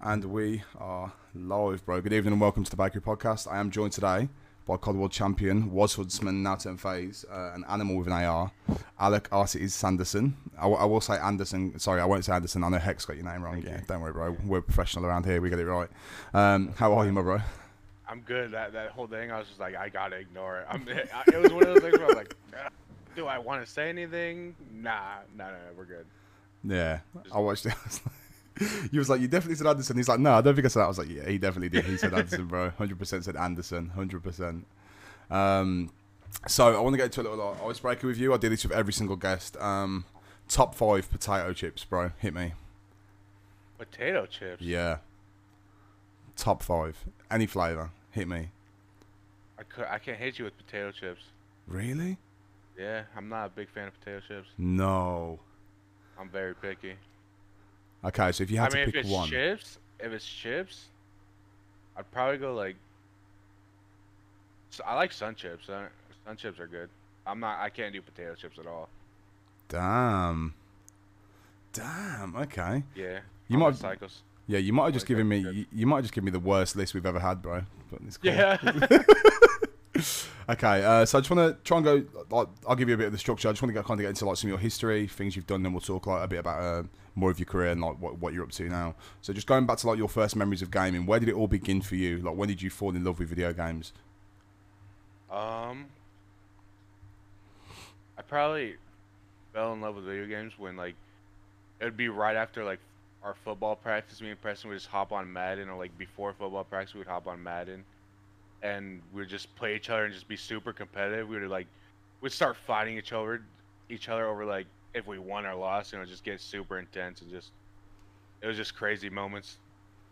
And we are live, bro. Good evening and welcome to the Bakery Podcast. I am joined today by COD World Champion, Was Hoodsman, now turn FaZe, uh, an animal with an AR, Alec Arcitys Sanderson. I, w- I will say Anderson, sorry, I won't say Anderson. I know Hecz got your name wrong. Thank yeah, you. don't worry, bro. We're professional around here. We get it right. Um, how are you, my bro? I'm good. That that whole thing, I was just like, I gotta ignore it. I'm, it was one of those things where I was like, "Ah, do I want to say anything? Nah, nah, nah, nah, we're good. Yeah, I watched it. I was like- you was like, you definitely said Anderson. He's like, no, I don't think I said that. I was like, yeah, he definitely did. He said Anderson, bro. 100% said Anderson. 100%. Um, so I want to get into a little icebreaker with you. I do this with every single guest. Um, top five potato chips, bro. Hit me. Potato chips. Yeah. Top five. Any flavor. Hit me. I could, I can't hit you with potato chips. Really? Yeah, I'm not a big fan of potato chips. No. I'm very picky. Okay, so if you I had mean, to if pick it's one. chips, if it's chips, I'd probably go like. I like sun chips. Sun, chips are good. I'm not. I can't do potato chips at all. Damn. Damn. Okay. Yeah. You I'm might cycles. Yeah, you might have just Like given me. you might have just given me the worst list we've ever had, bro. But it's cool. Yeah. Okay, uh, so I just want to try and go. Like, I'll give you a bit of the structure. I just want to kind of get into like some of your history, things you've done, then we'll talk like a bit about uh, more of your career and like what, what you're up to now. So just going back to like your first memories of gaming, where did it all begin for you? Like, when did you fall in love with video games? Um, I probably fell in love with video games when like it would be right after like our football practice. Me and Preston would just hop on Madden, or like before football practice, we would hop on Madden, and we'd just play each other and just be super competitive. We would like we'd start fighting each other, each other over like if we won or lost, and it would just get super intense and just it was just crazy moments.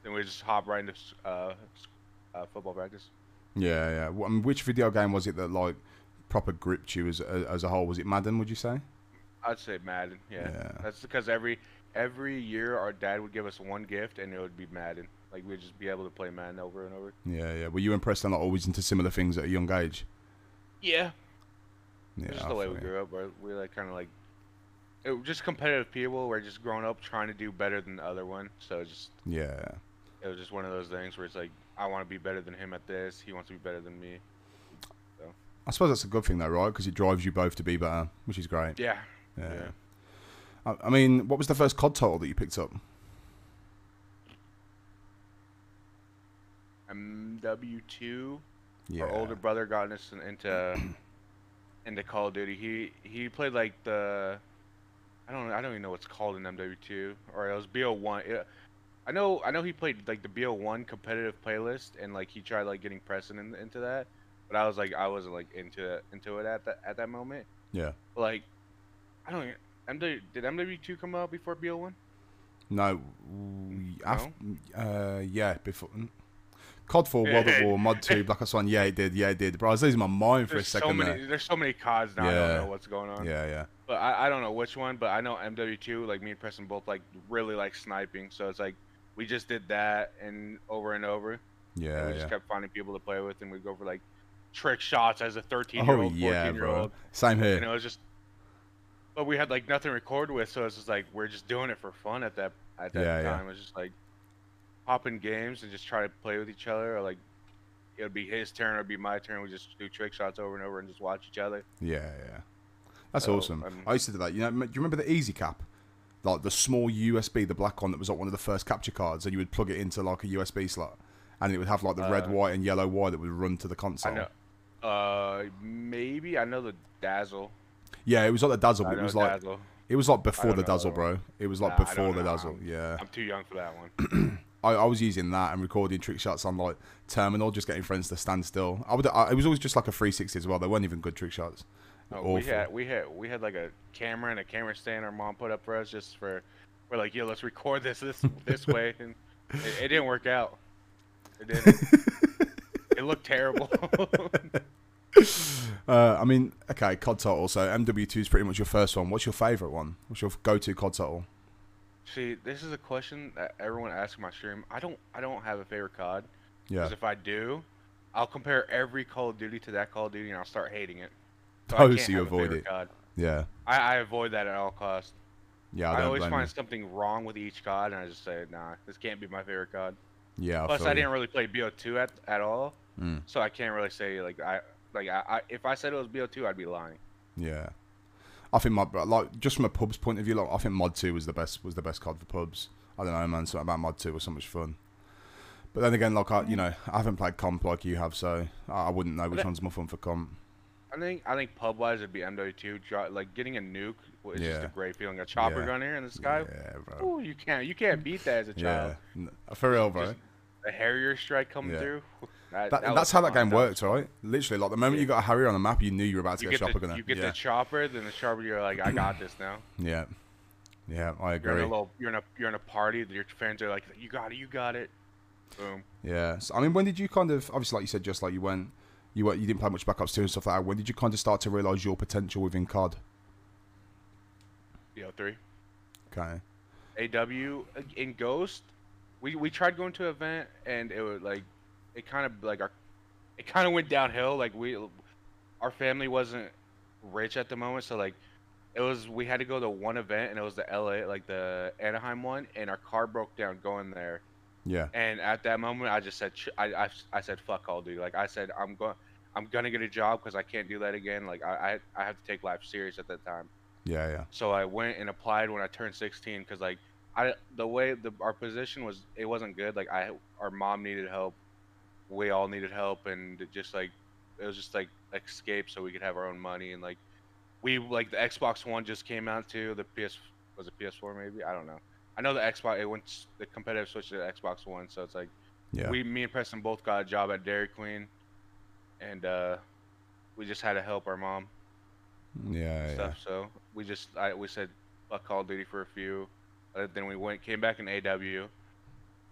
Then we just hop right into uh, uh, football practice. Yeah, yeah. Wh- I mean, which video game was it that like proper gripped you as as a whole? Was it Madden? Would you say? I'd say Madden. Yeah. Yeah. That's because every every year our dad would give us one gift and it would be Madden. Like we'd just be able to play man over and over. Yeah, yeah. Were you impressed and like always into similar things at a young age? Yeah. Yeah, just I the way we grew up. We're, we're like kind of like it, just competitive people. We're just growing up trying to do better than the other one. So it's just Yeah. it was just one of those things where it's like I want to be better than him at this. He wants to be better than me. So. I suppose that's a good thing though, right? Because it drives you both to be better, which is great. Yeah. Yeah. Yeah. I, I mean, what was the first COD title that you picked up? MW2. Yeah. Our older brother got us into into Call of Duty. He he played like the I don't I don't even know what's called in MW2 or it was BO1. It, I know I know he played like the BO1 competitive playlist and like he tried like getting Preston in, into that, but I was like I wasn't like into it, into it at that at that moment. Yeah. But, like I don't even- MW did MW2 come out before BO1? No. we- af- uh, yeah. Before. COD 4, World at War, Mod 2, Black Ops 1. Yeah, it did. Yeah, it did. Bro, I was losing my mind for There's a second so many there. there's so many CODs now. Yeah. I don't know what's going on. Yeah, yeah. But I, I don't know which one, but I know MW2, like me and Preston both like really like sniping. So it's like we just did that and over and over. and Yeah, we yeah. just kept finding people to play with and we'd go for like trick shots as a 13 year old, 14 yeah, year bro. old. Same here. And it was just but we had like nothing to record with, so it's just like we're just doing it for fun at that at that Yeah, yeah. time. It was just like hop in games and just try to play with each other or like it would be his turn or it'd be my turn. We just do trick shots over and over and just watch each other. Yeah, yeah. That's So, awesome. um, I used to do that. You know, do you remember the Easy Cap? Like the small USB, the black one that was like one of the first capture cards, and you would plug it into like a USB slot, and it would have like the red, Uh, white, and yellow wire that would run to the console. I know. Uh, maybe I know the Dazzle. Yeah, it was like the Dazzle, but it was like Dazzle. it was like before the Dazzle, bro. It was like Nah, before the. Dazzle. I'm- Yeah, I'm too young for that one. I, I was using that and recording trick shots on like terminal, just getting friends to stand still. I would. I, it was always just like a 360 as well. They weren't even good trick shots. Oh, we had we had we had like a camera and a camera stand our mom put up for us just for we're like yo let's record this this this way and it, it didn't work out. It didn't. it looked terrible. Uh, I mean, okay, COD title. So MW2 is pretty much your first one. What's your favorite one? What's your go-to COD title? See, this is a question that everyone asks in my stream. I don't I don't have a favorite COD Yeah. because if I do, I'll compare every Call of Duty to that Call of Duty and I'll start hating it. Oh, I so you avoid it. COD. Yeah. I, I avoid that at all costs. Yeah, I, I, always find you. something wrong with each COD, and I just say, nah, this can't be my favorite COD. Yeah, Plus, feel I didn't really play BO2 at at all, Mm. so I can't really say like I like I, I if I said it was BO2, I'd be lying. Yeah, I think mod like just from a pubs point of view, like I think Mod Two was the best was the best COD for pubs. I don't know, man. Something about Mod Two was so much fun. But then again, like I, you know, I haven't played comp like you have, so I wouldn't know which one's more fun for comp. I think I think pub wise it'd be MW2. Like getting a nuke was just a great feeling. A chopper Yeah. gun here in the sky. Yeah, bro. Ooh, you can't you can't beat that as a child. N- for real, bro. Just A Harrier strike coming Yeah. through. That, That, that that's how that game worked, right? Literally, like the moment Yeah. you got a Harrier on the map, you knew you were about to You get, get, chopper gunner. you get yeah. the chopper, then the chopper. You're like, I got this now. yeah, yeah, I agree. You're in a little, you're in a, you're in a party. Your fans are like, you got it, you got it. Boom. Yeah, so, I mean, when did you kind of obviously, like you said, just like you went, you went, you didn't play much Black Ops Two and stuff like that. When did you kind of start to realize your potential within COD? BO3. Okay. AW uh, in Ghost, we we tried going to an event and it was like, it kind of like our, it kind of went downhill. Like we, our family wasn't rich at the moment, so like, it was we had to go to one event and it was the LA like the Anaheim one, and our car broke down going there. Yeah. And at that moment, I just said, I, I, I said, fuck all, dude. Like I said, I'm going, I'm gonna get a job because I can't do that again. Like I, I, I have to take life serious at that time. Yeah. Yeah. So I went and applied when I turned 16 because like I, the way the our position was, it wasn't good. Like I, our mom needed help, we all needed help, and it just like, it was just like escape so we could have our own money and like, we like the Xbox One just came out too. The PS was it PS4 maybe? I don't know. I know the Xbox it went the competitive switched to the Xbox One, so it's like Yeah. we me and Preston both got a job at Dairy Queen, and uh, we just had to help our mom yeah. and Yeah. stuff. So we just I we said fuck Call of Duty for a few, uh, then we went came back in AW,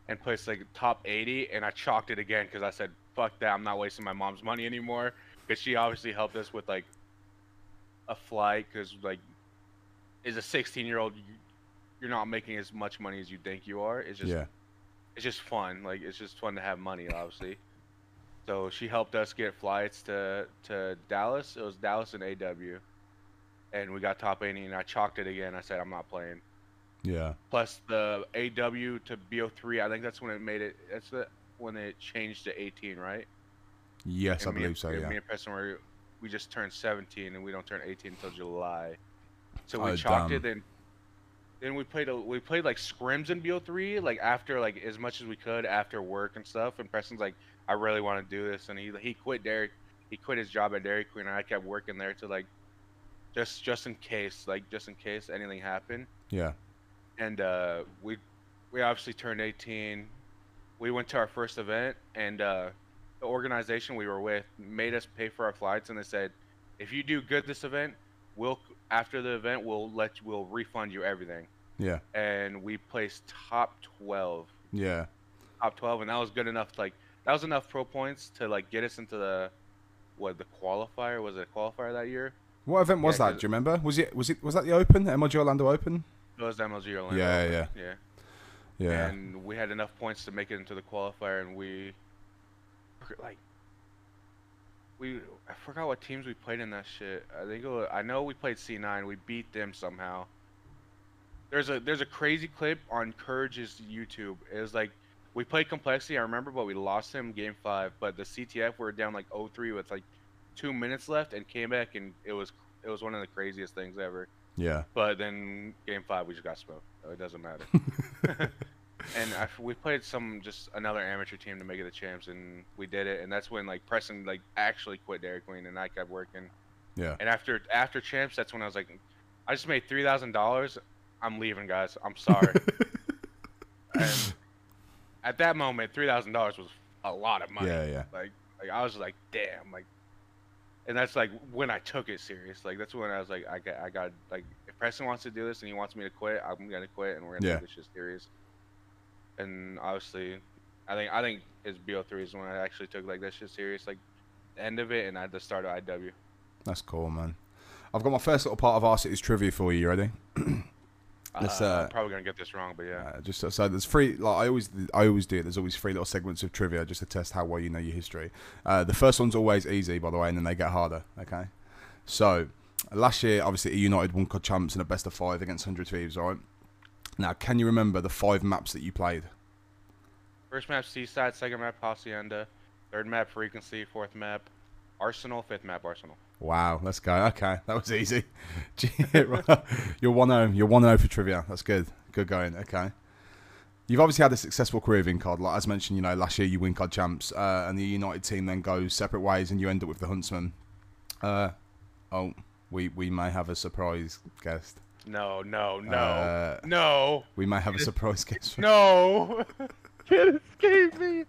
and placed like top 80, and I chalked it again because I said fuck that I'm not wasting my mom's money anymore because she obviously helped us with like a flight because like as a 16 year old you're not making as much money as you think you are. It's just Yeah. it's just fun. Like it's just fun to have money, obviously. so she helped us get flights to to Dallas. It was Dallas and AW, and we got top 80. And I chalked it again. I said I'm not playing. Yeah. Plus the AW to BO3. I think that's when it made it. That's the when it changed to 18, right? Yes, I And me believe and- so. Yeah. Me and Preston were we just turned 17, and we don't turn 18 until July. So we Oh, chalked damn. it. Then then we played a, we played like scrims in BO3, like after like as much as we could after work and stuff. And Preston's like, I really want to do this, and he he quit Dairy he quit his job at Dairy Queen, and I kept working there to like just just in case, like just in case anything happened Yeah. And uh, we we obviously turned 18. We went to our first event, and uh, the organization we were with made us pay for our flights, and they said, if you do good this event, we'll after the event we'll let you, we'll refund you everything. Yeah. And we placed top 12, Yeah. top 12, and that was good enough. Like that was enough pro points to like get us into the what the qualifier was it a qualifier that year? What event was Yeah, that? Do you remember? Was it was it was that the Open? MLG Orlando Open? It was MLG Orlando. Yeah, yeah. yeah. Yeah. and we had enough points to make it into the qualifier, and we like we I forgot what teams we played in that shit. I think it was, I know we played C9. We beat them somehow. There's a there's a crazy clip on Courage's YouTube. It was like we played complexity. I remember, but we lost him game five. But the CTF we were down like 0-3 with like two minutes left, and came back, and it was it was one of the craziest things ever. Yeah. But then game five, we just got smoked. So it doesn't matter. and I, we played some just another amateur team to make it the champs, and we did it. And that's when like Preston like actually quit Dairy Queen, and I kept working. Yeah. And after after champs, that's when I was like, I just made three thousand dollars. I'm leaving, guys. I'm sorry. and at that moment, three thousand dollars was a lot of money. Yeah. Yeah. Like, like I was like, damn, like, and that's like when I took it serious. Like that's when I was like, I got, I got like, if Preston wants to do this and he wants me to quit, I'm gonna quit, and we're gonna Yeah. take this shit serious. And obviously, I think I think his BO3 is when I actually took like that shit serious, like end of it, and at the start of IW. That's cool, man. I've got my first little part of Arcitys trivia for you. You ready? Uh, uh, I'm probably gonna get this wrong, but yeah. Uh, just so, so there's three. Like I always, I always do it. There's always three little segments of trivia just to test how well you know your history. Uh, the first one's always easy, by the way, and then they get harder. Okay. So, last year, obviously, United won COD champs in a best of five against Hundred Thieves, right? Now, can you remember the five maps that you played? First map Seaside, second map Hacienda, third map Frequency, fourth map Arsenal, fifth map Arsenal. Wow, let's go. Okay, that was easy. You're one zero. You're one zero for trivia. That's good. Good going. Okay. You've obviously had a successful career in COD. Like as mentioned, you know, last year you win COD champs, uh, and the United team then goes separate ways, and you end up with the Huntsmen. Uh, oh, we we may have a surprise guest. No, no, no, Uh, no, We may have a surprise guest. no. Can't escape me.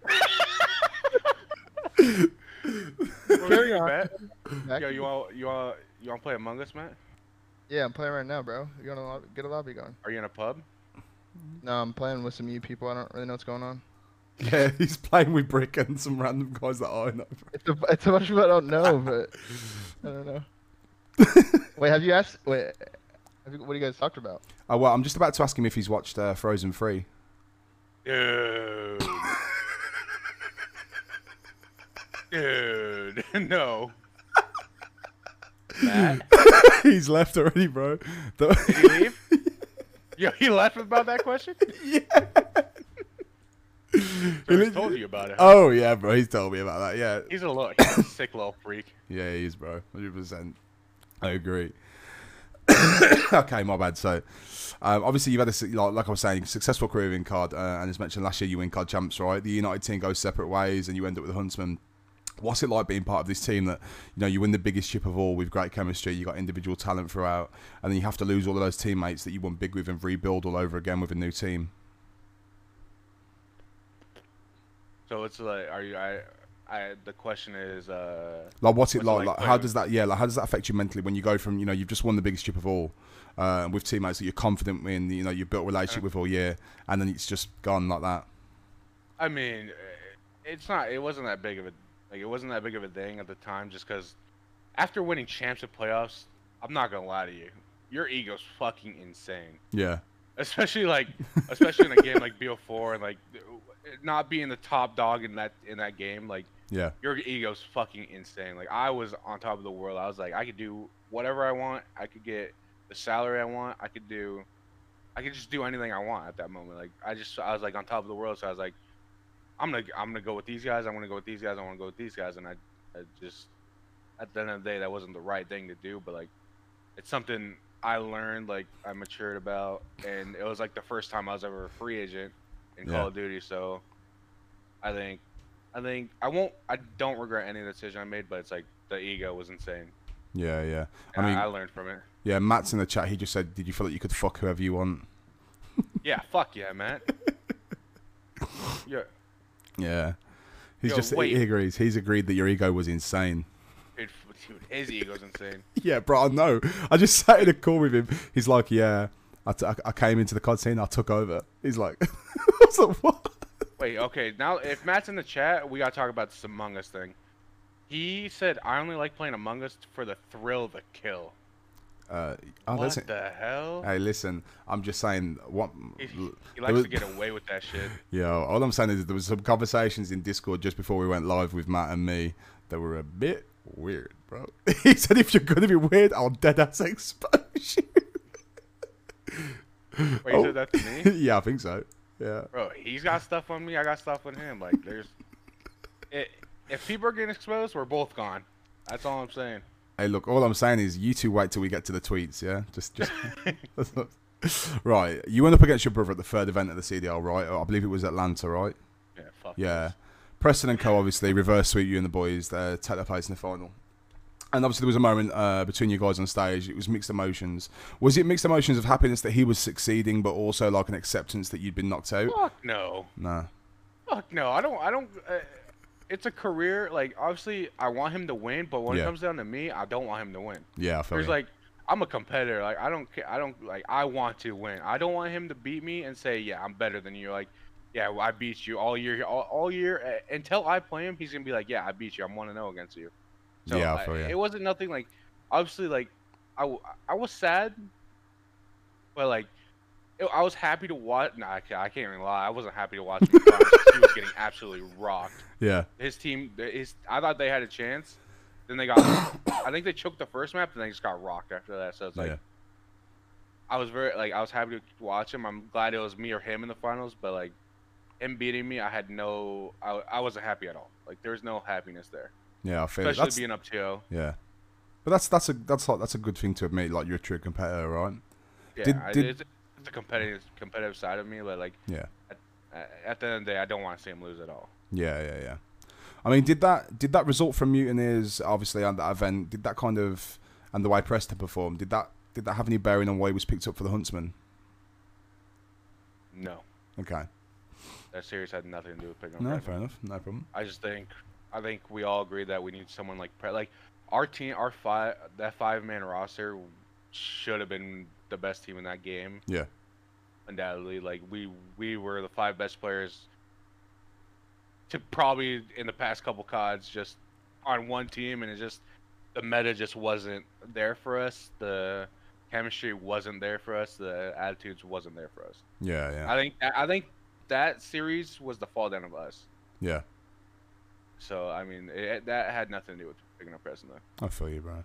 Carry on. Matt? Yo, you want you want you want to play Among Us, Matt? Yeah, I'm playing right now, bro. You wanna lo- get a lobby going? Are you in a pub? No, I'm playing with some new people. I don't really know what's going on. Yeah, he's playing with Brick and some random guys that I know. It's a, it's a bunch of I don't know, but I don't know. wait, have you asked? Wait, have you, what do you guys talked about? Oh well, I'm just about to ask him if he's watched uh, Frozen Free. Dude. Dude, no. Matt, he's left already, bro. The- did he leave? Yo, he left about that question? yeah. So he told you about it. Oh yeah, bro. He's told me about that. Yeah, He's a little, he's a sick little freak. yeah, he is, bro. Hundred percent. I agree. okay, my bad. So, um, obviously, you've had a su- like, like I was saying, successful career in COD, uh, and as mentioned last year, you win COD champs, right? The United team goes separate ways, and you end up with the Huntsmen. What's it like being part of this team that you know you win the biggest chip of all with great chemistry? You got individual talent throughout, and then you have to lose all of those teammates that you won big with and rebuild all over again with a new team. So it's like, are you, I, I, the question is, uh, Like, what's it like? like like how does that? Yeah, like how does that affect you mentally when you go from you know you've just won the biggest chip of all, uh, with teammates that you're confident in, you know you've built a relationship with all year, and then it's just gone like that. I mean, uh, it's not, it wasn't that big of a, like, it wasn't that big of a thing at the time just because after winning champs and playoffs, I'm not going to lie to you, your ego's fucking insane. Yeah, especially like especially in a game like BO4 and like not being the top dog in that in that game like yeah, your ego's fucking insane. Like I was on top of the world. I was like I could do whatever I want. I could get the salary I want. I could do I could just do anything I want at that moment. Like I just I was like on top of the world. So I was like I'm gonna I'm gonna go with these guys I'm gonna go with these guys I want to go with these guys and I, I just at the end of the day that wasn't the right thing to do but like it's something I learned, like I matured about, and it was like the first time I was ever a free agent in Yeah. Call of Duty. So I think, I think I won't, I don't regret any decision I made, but it's like the ego was insane. yeah, yeah. I And I, mean, I learned from it. yeah. Matt's in the chat. He just said, "Did you feel like you could fuck whoever you want?" Yeah, fuck yeah, man. yeah, Yeah. He's Yo, just he- wait. he agrees. He's agreed that your ego was insane. dude, f- dude, his ego's insane. Yeah, bro. I know. I just sat in a call with him. He's like, "Yeah." I, t- I- I came into the COD scene. I took over. He's like, I was like, "What?" Wait, okay, now if Matt's in the chat, we gotta talk about this Among Us thing. He said, "I only like playing Among Us for the thrill of the kill." Uh, oh, what the hell? Hey, listen. I'm just saying. What? He, he likes was- to get away with that shit. Yeah, all I'm saying is there was some conversations in Discord just before we went live with Matt and me that were a bit weird, bro. he said if you're gonna be weird, I'll dead ass expose you. Wait, Oh. you said that to me? yeah, I think so. Yeah. Bro, he's got stuff on me, I got stuff on him. Like, there's. It, if people are getting exposed, we're both gone. That's all I'm saying. Hey, look, all I'm saying is you two wait till we get to the tweets, yeah? Just, just. right, you went up against your brother at the third event at the CDL, right? I believe it was Atlanta, right? Yeah, fuck. Yeah. this. Preston and Co. obviously reverse sweep you and the boys. They take their place in the final. And obviously there was a moment uh, between you guys on stage. It was mixed emotions. Was it mixed emotions of happiness that he was succeeding, but also like an acceptance that you'd been knocked out? Fuck no. Nah. Fuck no. I don't. I don't. Uh, it's a career. Like, obviously, I want him to win, but when Yeah. it comes down to me, I don't want him to win. Yeah, I feel There's you. like, I'm a competitor. Like, I don't care. I don't like. I want to win. I don't want him to beat me and say, "Yeah, I'm better than you." Like, yeah, well, I beat you all year. All, all year uh, until I play him, he's gonna be like, "Yeah, I beat you. I'm one to zero against you." So Yeah, I feel it wasn't nothing like. Obviously, like, I, I was sad, but like. I was happy to watch. Nah, I can't, I can't even lie. I wasn't happy to watch him. he was getting absolutely rocked yeah. his team his I thought they had a chance. Then they got I think they choked the first map, and they just got rocked after that. So it's like yeah. I was very like I was happy to watch him. I'm glad it was me or him in the finals, but like him beating me, I had no, I, I wasn't happy at all. Like there was no happiness there, Yeah, I feel especially That's, being up 2 yeah. But that's that's a that's like that's a good thing to admit. Like you're a true competitor, right? Yeah, Did- I, did- it's competitive competitive side of me, but like Yeah. at, at the end of the day, I don't want to see him lose at all. Yeah, yeah, yeah. I mean, did that did that result from Mutineers obviously at that event? Did that kind of and the way Preston performed? Did that did that have any bearing on why he was picked up for the Huntsmen? No, Okay, that series had nothing to do with picking up. no, Preston. fair enough, no problem. I just think I think we all agree that we need someone like Pre- like our team, our five that five man roster should have been the best team in that game. Yeah. undoubtedly. Like we we were the five best players to probably in the past couple CODs just on one team, and it just the meta just wasn't there for us. The chemistry wasn't there for us. The attitudes wasn't there for us. Yeah, yeah, I think I think that series was the fall down of us. yeah. So I mean, it, that had nothing to do with picking up Preston. though. I feel you, bro.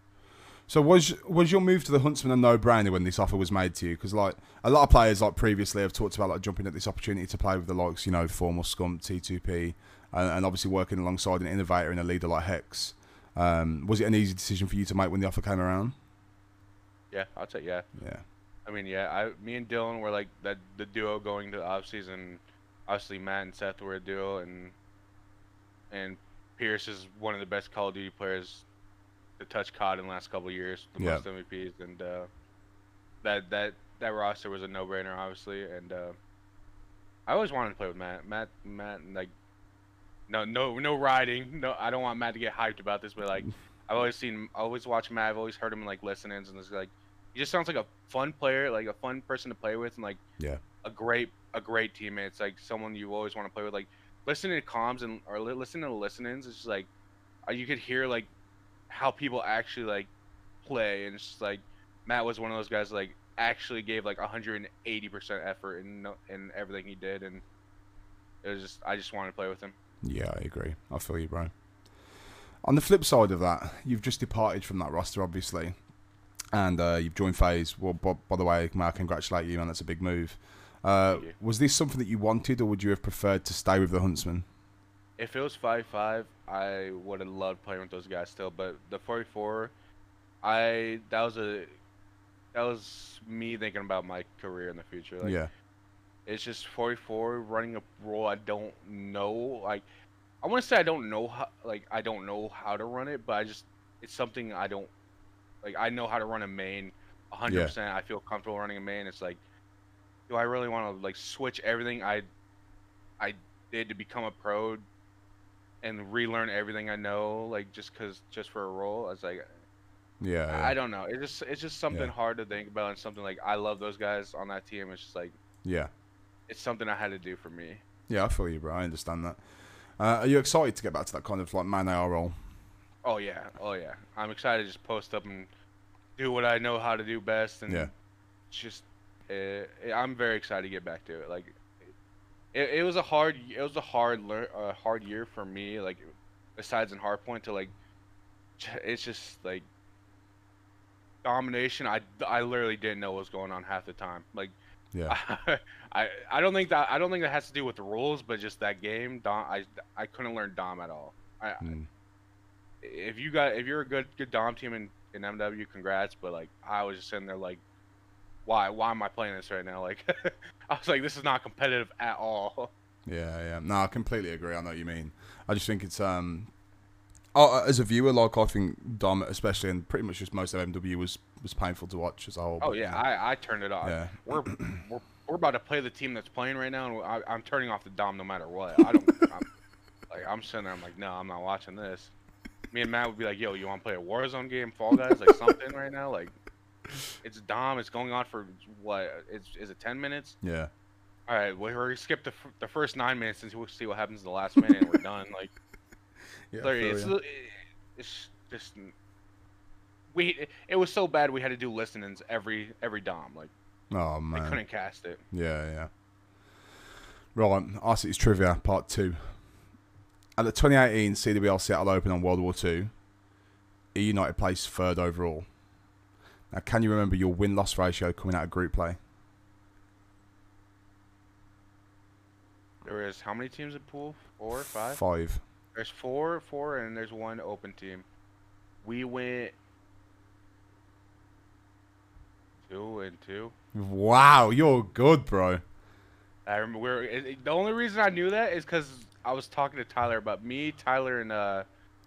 So was was your move to the Huntsmen a no-brainer when this offer was made to you? Because like a lot of players like previously have talked about like jumping at this opportunity to play with the likes, you know, formal Scump, T2P, and, and obviously working alongside an innovator and a leader like Hecz. Um, was it an easy decision for you to make when the offer came around? Yeah, I'll say yeah. Yeah, I mean, yeah, I, me and Dylan were like that the duo going to off season. Obviously, Matt and Seth were a duo, and and Pierce is one of the best Call of Duty players to touch COD in the last couple of years, the Yeah. most MVPs, and uh, that that that roster was a no-brainer, obviously. And uh, I always wanted to play with Matt. Matt, Matt, like no, no, no riding. No, I don't want Matt to get hyped about this, but like I've always seen, I always watched Matt. I've always heard him in, like listen-ins, and it's like he just sounds like a fun player, like a fun person to play with, and like Yeah. a great a great teammate. It's like someone you always want to play with. Like listening to comms and or li- listening to listen-ins, it's just like uh, you could hear like how people actually like play, and it's just like Matt was one of those guys like actually gave like 180 percent effort in in everything he did, and it was just I just wanted to play with him. yeah, I agree. I feel you, bro. On the flip side of that, you've just departed from that roster, obviously, and uh, you've joined FaZe. Well, by, by the way, Mark, congratulate you, man. That's a big move. Uh, was this something that you wanted, or would you have preferred to stay with the Huntsmen? If it was five five, I would have loved playing with those guys still. But the 44, I that was a that was me thinking about my career in the future. Like, yeah, It's just 44 running a role I don't know. Like I want to say I don't know how like I don't know how to run it, but I just it's something I don't like I know how to run a main 100%. I feel comfortable running a main. It's like do I really want to like switch everything I I did to become a pro and relearn everything I know like just cuz just for a role? I was like yeah, yeah. I don't know. It's just it's just something Yeah. hard to think about and something like I love those guys on that team. It's just like yeah, it's something I had to do for me. yeah. I feel you, bro. I understand that. Uh, are you excited to get back to that kind of like man AR role? Oh yeah, oh yeah. I'm excited to just post up and do what I know how to do best, and Yeah. just uh, I'm very excited to get back to it. Like it, it was a hard it was a hard lear- uh, hard year for me. Like besides in hardpoint to like it's just like domination. I I literally didn't know what was going on half the time. Like Yeah, I I don't think that I don't think that has to do with the rules, but just that game. Dom, I I couldn't learn Dom at all. I, Mm. if you got if you're a good good Dom team in, in MW, congrats. But like I was just sitting there like, why why am I playing this right now? Like I was like, this is not competitive at all. yeah, yeah. No, I completely agree. I know what you mean. I just think it's um. Oh, as a viewer, like I think Dom, especially, and pretty much just most of MW was was painful to watch as a whole. Oh yeah, I I turned it off. yeah, We're, we're we're about to play the team that's playing right now, and I, I'm turning off the Dom no matter what. I don't. I'm, like I'm sitting there, I'm like, no, I'm not watching this. Me and Matt would be like, yo, you want to play a Warzone game, Fall Guys, like something right now? Like, it's Dom. It's going on for what? It's is it 10 minutes? yeah, All right, we're gonna skip the f- the first nine minutes and we'll see what happens in the last minute, and we're done. Like, yeah. I it's, it's just we. It was so bad we had to do listenings every every Dom. Like, oh I man, couldn't cast it. Yeah, yeah. Right, Arcitys Trivia, part two. At the 2018 CWL Seattle Open on World War II, E United placed third overall. Now, can you remember your win loss ratio coming out of group play? There is how many teams in pool? Four, five. Five. There's four, four, and there's one open team. We went two and two. Wow, you're good, bro. I remember we were, it, it- the only reason I knew that is because I was talking to Tyler about me, Tyler, and uh,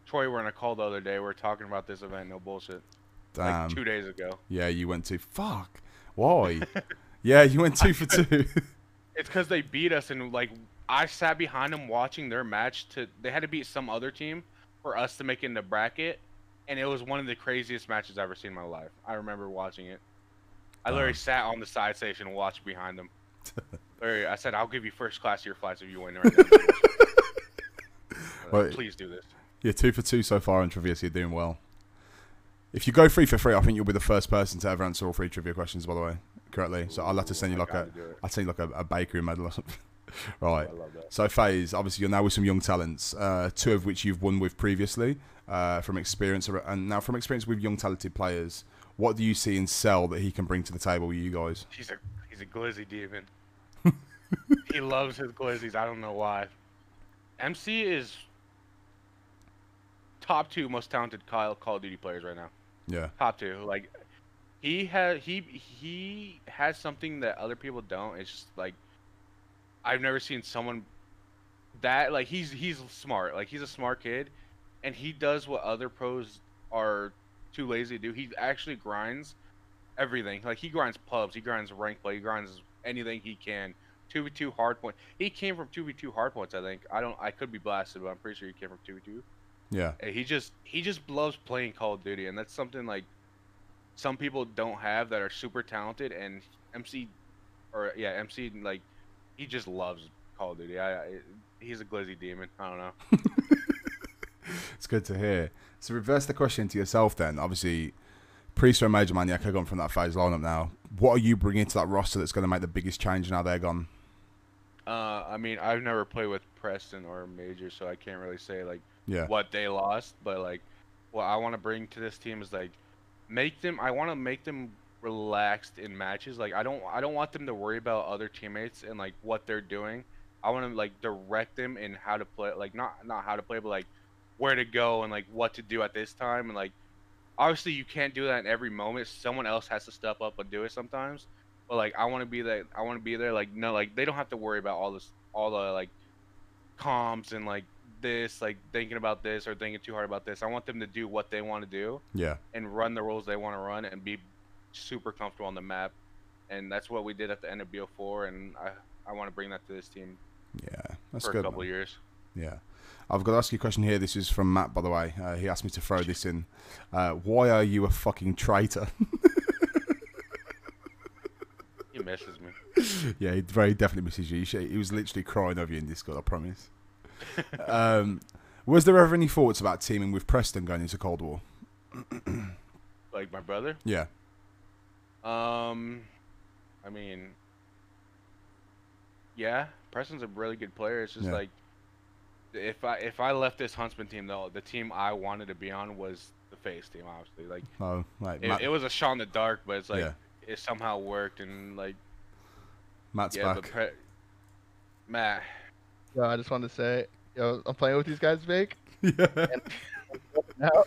Troy were in a call the other day. We are talking about this event. No bullshit. Damn. Like um, two days ago. Yeah, you went two. Fuck. Why? yeah, you went two for two. It's because they beat us, and like I sat behind them watching their match. To they had to beat some other team for us to make it in the bracket, and it was one of the craziest matches I've ever seen in my life. I remember watching it. I literally sat on the side station and watched behind them. I said, "I'll give you first class your flights if you win." Right now." Wait. Please do this. You're two for two so far in trivia, so you're doing well. If you go three for three, I think you'll be the first person to ever answer all three trivia questions, by the way, correctly. So I'll have to send you like a, gotta do it. I'll send you like a, a bakery medal or something. right. I love that. So Faze, obviously you're now with some young talents, uh, two of which you've won with previously, uh, from experience, and now from experience with young talented players. What do you see in Cell that he can bring to the table with you guys? He's a he's a glizzy demon. he loves his glizzies. I don't know why. MC is top two most talented Call Call of Duty players right now. Yeah, Top two. Like he has he he has something that other people don't. It's just like I've never seen someone that like he's he's smart. Like he's a smart kid, and he does what other pros are too lazy to do. He actually grinds everything. Like he grinds pubs, he grinds rank play, he grinds anything he can. Two v two hard point. He came from two v two hard points. I think. I don't. I could be blasted, but I'm pretty sure he came from two v two. Yeah, He just he just loves playing Call of Duty, and that's something like some people don't have that are super talented. And MC, or yeah, MC like he just loves Call of Duty. I, I he's a glizzy demon. I don't know. it's good to hear. So reverse the question to yourself then. Obviously, Priest and Major Maniac are gone from that FaZe lineup now. What are you bringing to that roster that's going to make the biggest change now they're gone? Uh, I mean, I've never played with Preston or Major, so I can't really say like Yeah, what they lost. But like, what I want to bring to this team is like make them. I want to make them relaxed in matches. Like, I don't. I don't want them to worry about other teammates and like what they're doing. I want to like direct them in how to play. Like, not not how to play, but like where to go and like what to do at this time. And like, obviously, you can't do that in every moment. Someone else has to step up and do it sometimes. But like, I want to be that. I want to be there. Like, no, like they don't have to worry about all this, all the like comms and like this, like thinking about this or thinking too hard about this. I want them to do what they want to do yeah, and run the rules they want to run and be super comfortable on the map. And that's what we did at the end of BO4, and I, I want to bring that to this team yeah. That's for good. a couple years. Yeah. I've got to ask you a question here. This is from Matt, by the way. Uh, he asked me to throw this in. Uh, why are you a fucking traitor? He misses me. yeah, he very definitely misses you. He He was literally crying over you in Discord, I promise. Um, was there ever any thoughts about teaming with Preston going into Cold War? Like my brother. Yeah. Um, I mean, yeah, Preston's a really good player. It's just Yeah. like if I if I left this Huntsmen team though, the team I wanted to be on was the FaZe team. Obviously, like Oh, like it, Matt, it was a shot in the dark, but it's like yeah. it somehow worked and like Matt's yeah, back. pre- Matt. Yo, I just wanted to say, yo, I'm playing with these guys, Vic. yeah. Now,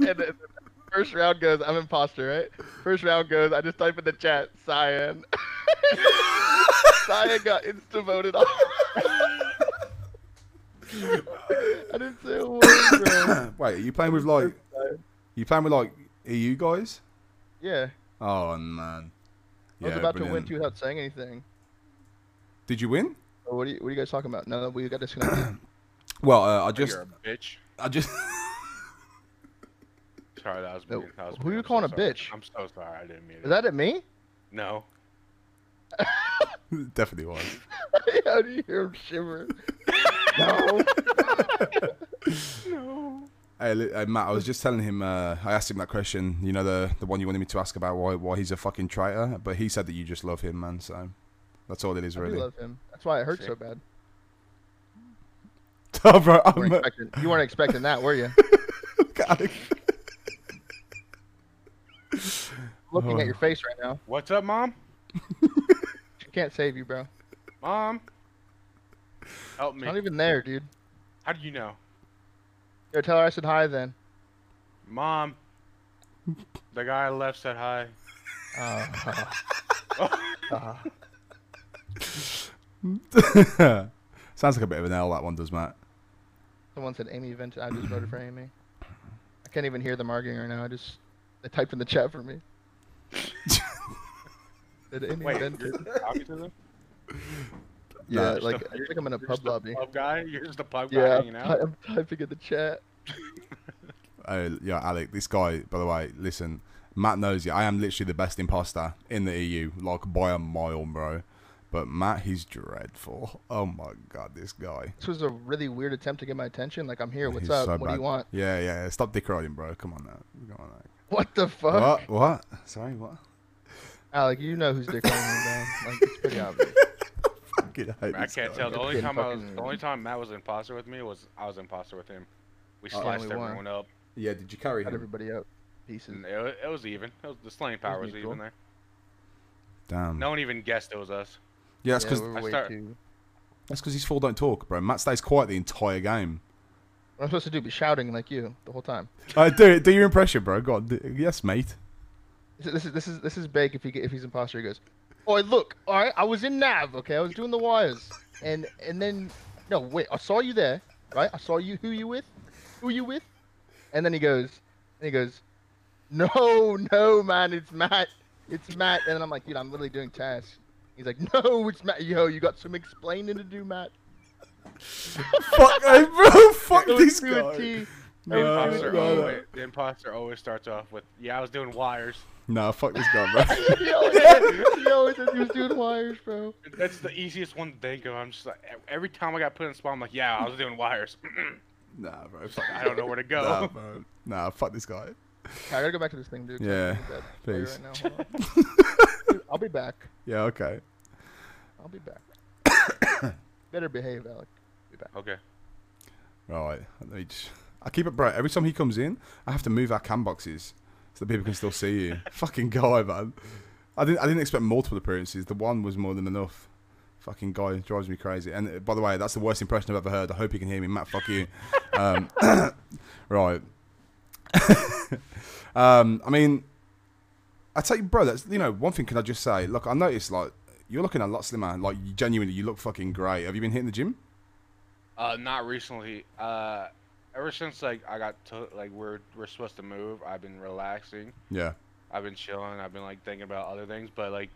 and the first round goes, I'm imposter, right? First round goes, I just type in the chat, Cyan. Cyan got insta voted off. I didn't say a word, bro. Wait, are you playing with like? You playing with like EU guys? Yeah, Oh man. I was Yeah, about to win too without saying anything. Did you win? Oh, what, are you, what are you guys talking about? No, we got disconnected. Well, uh, I Just, just, You're a bitch. I just. Sorry, that was No, me. That was who me. you I'm so calling a sorry. bitch? I'm so sorry. I didn't mean it. Is that at me? No. Definitely was. How do you hear him shiver? no. No. Hey, hey, Matt, I was just telling him. Uh, I asked him that question. You know, the the one you wanted me to ask about why why he's a fucking traitor. But he said that you just love him, man. So that's all it is, I do really. love him. That's why it hurt so bad. oh, bro, You weren't, expecting, you weren't expecting that, were you? look. Looking Oh. at your face right now. What's up, mom? She can't save you, bro. Mom, help me. Not even there, dude. How do you know, Yo, tell her I said hi then. mom? The guy I left said hi. Uh, Sounds like a bit of an L. That one does, Matt. someone said Amy Vented. I just voted for Amy. I can't even hear them arguing right now. I just they typed in the chat for me. Said Amy Wait, Vented. you're to them? Yeah, Nah, like just I think I'm in a pub just the lobby. Pub guy? You're just the pub guy Yeah, hanging out? I'm typing in the chat. Oh, yeah, Alec, this guy, by the way, listen, Matt knows you. I am literally the best imposter in the EU, like by a mile, bro. But Matt, he's dreadful. Oh my god, this guy. This was a really weird attempt to get my attention. Like I'm here. What's He's up? so what do you want? Yeah, yeah. Stop dick bro. Come on now. Come on now. What the fuck? What? What? Sorry, what? Ah, Alec, you know who's dick riding man. Like it's pretty obvious. Fucking hate I this can't guy. tell. The only time I was, fucking- the only time Matt was imposter with me was I was imposter with him. We Oh, sliced we won. everyone up. Yeah, did you carry Cut him? everybody up. Pieces. It, it was even. It was, the slaying power was neutral. even there. Damn. No one even guessed it was us. Yeah, that's because we're I way start- too. that's because he's full don't talk, bro. Matt stays quiet the entire game. What I'm supposed to do? Be shouting like you the whole time. Uh, do it. Do your impression, bro. God. Do- yes, mate. This is this is this is, big. If he get- if he's imposter, he goes, "Oh, look, all right, I was in nav. Okay, I was doing the wires, and and then no, wait, I saw you there, right? I saw you. Who you with? Who you with? And then he goes, and he goes, no, no, man, it's Matt, it's Matt. And I'm like, dude, I'm literally doing tasks. He's like, no, it's Matt. Yo, you got some explaining to do, Matt. Fuck, hey, bro. Fuck It was this to a guy. T. The No, imposter, no, no. always, the imposter always starts off with, "Yeah, I was doing wires." Nah, fuck this guy, bro. he always, he always says he was doing wires, bro. That's the easiest one to think of. I'm just like, every time I got put in a spot, I'm like, "Yeah, I was doing wires." nah, bro. Fuck I don't know where to go. Nah, bro. Nah, fuck this guy. Okay, I gotta go back to this thing, dude. Yeah, really please. Right now. Hold on. Dude, I'll be back. Yeah, okay. I'll be back. Better behave, Alec. Be back. Okay. Right. Let me just- I keep it bright. Every time he comes in, I have to move our cam boxes so that people can still see you. Fucking guy, man. I didn't. I didn't expect multiple appearances. The one was more than enough. Fucking guy drives me crazy. And uh, by the way, that's the worst impression I've ever heard. I hope you can hear me, Matt. Fuck you. Um, right. um, I mean, I tell you, bro. That's you know one thing. Can I just say? Look, I noticed like you're looking a lot slimmer. Like you genuinely, you look fucking great. Have you been hitting the gym? Uh, not recently. Uh, ever since like I got to like we're we're supposed to move, I've been relaxing. Yeah. I've been chilling. I've been like thinking about other things, but like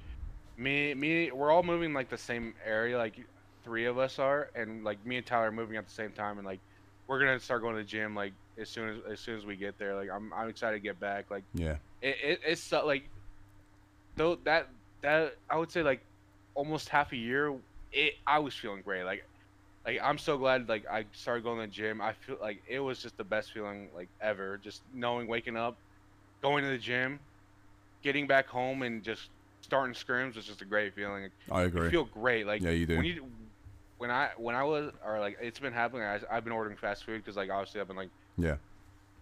me, me, we're all moving like the same area. Like three of us are, and like me and Tyler are moving at the same time, and like we're gonna start going to the gym like as soon as as soon as we get there. Like I'm I'm excited to get back. Like Yeah. it, it it's so, like though that that I would say like almost half a year. It I was feeling great. Like like I'm so glad like I started going to the gym. I feel like it was just the best feeling like ever. Just knowing waking up, going to the gym, getting back home, and just starting scrims was just a great feeling. I You agree. feel great. Like Yeah, you do. when you when I when I was or like it's been happening. I, I've been ordering fast food because like obviously I've been like Yeah.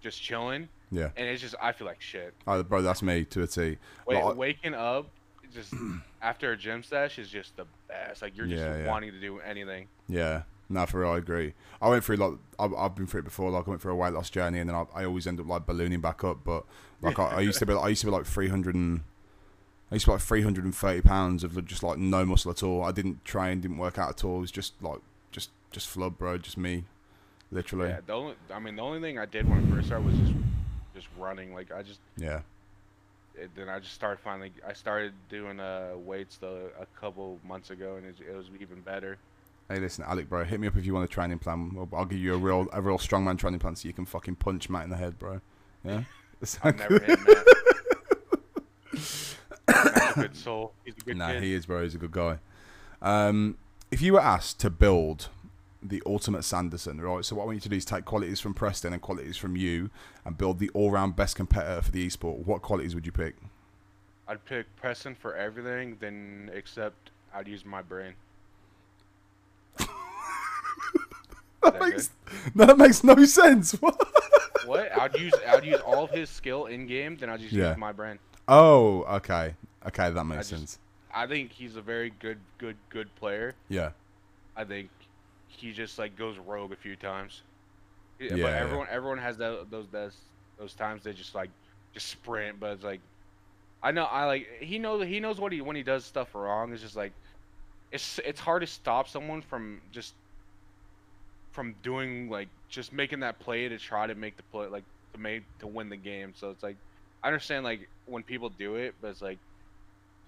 just chilling, Yeah. and it's just I feel like shit. Oh, bro, that's me to a T. Wait, Like, waking up just after a gym stash is just the best. Like you're just Yeah, yeah. wanting to do anything. yeah, no, for real, I agree. I went through like I've, I've been through it before. Like I went through a weight loss journey, and then I, I always end up like ballooning back up. But like I, I used to be, I used to be like three hundred and. I used to be like 330 pounds of just like no muscle at all. I didn't train, didn't work out at all. It was just like, just, just flub, bro. Just me, literally. Yeah, the only I mean the only thing I did when I first started was just just running. Like I just Yeah. it, then I just started finally I started doing uh weights the a couple months ago and it, it was even better. Hey, listen, Alec, bro. Hit me up if you want a training plan. I'll, I'll give you a real, a real strongman training plan so you can fucking punch Matt in the head, bro. Yeah. I've never hit Matt. Matt's a good soul. He's a good Nah, kid. he is, bro. He's a good guy. Um, if you were asked to build the ultimate Sanderson, right? So what I want you to do is take qualities from Preston and qualities from you, and build the all-round best competitor for the esport. What qualities would you pick? I'd pick Preston for everything, then except I'd use my brain. That that makes, no, that makes no sense. What? what? I'd use I'd use all of his skill in game, then I'd just Yeah. use my brain. Oh, okay. Okay, that makes just- sense. I think he's a very good, good, good player. Yeah. I think he just like goes rogue a few times. Yeah, but everyone everyone has that, those those those times they just like just sprint, but it's like I know I like he knows he knows what he when he does stuff wrong. It's just like it's it's hard to stop someone from just from doing like just making that play to try to make the play like to make to win the game. So it's like I understand like when people do it, but it's like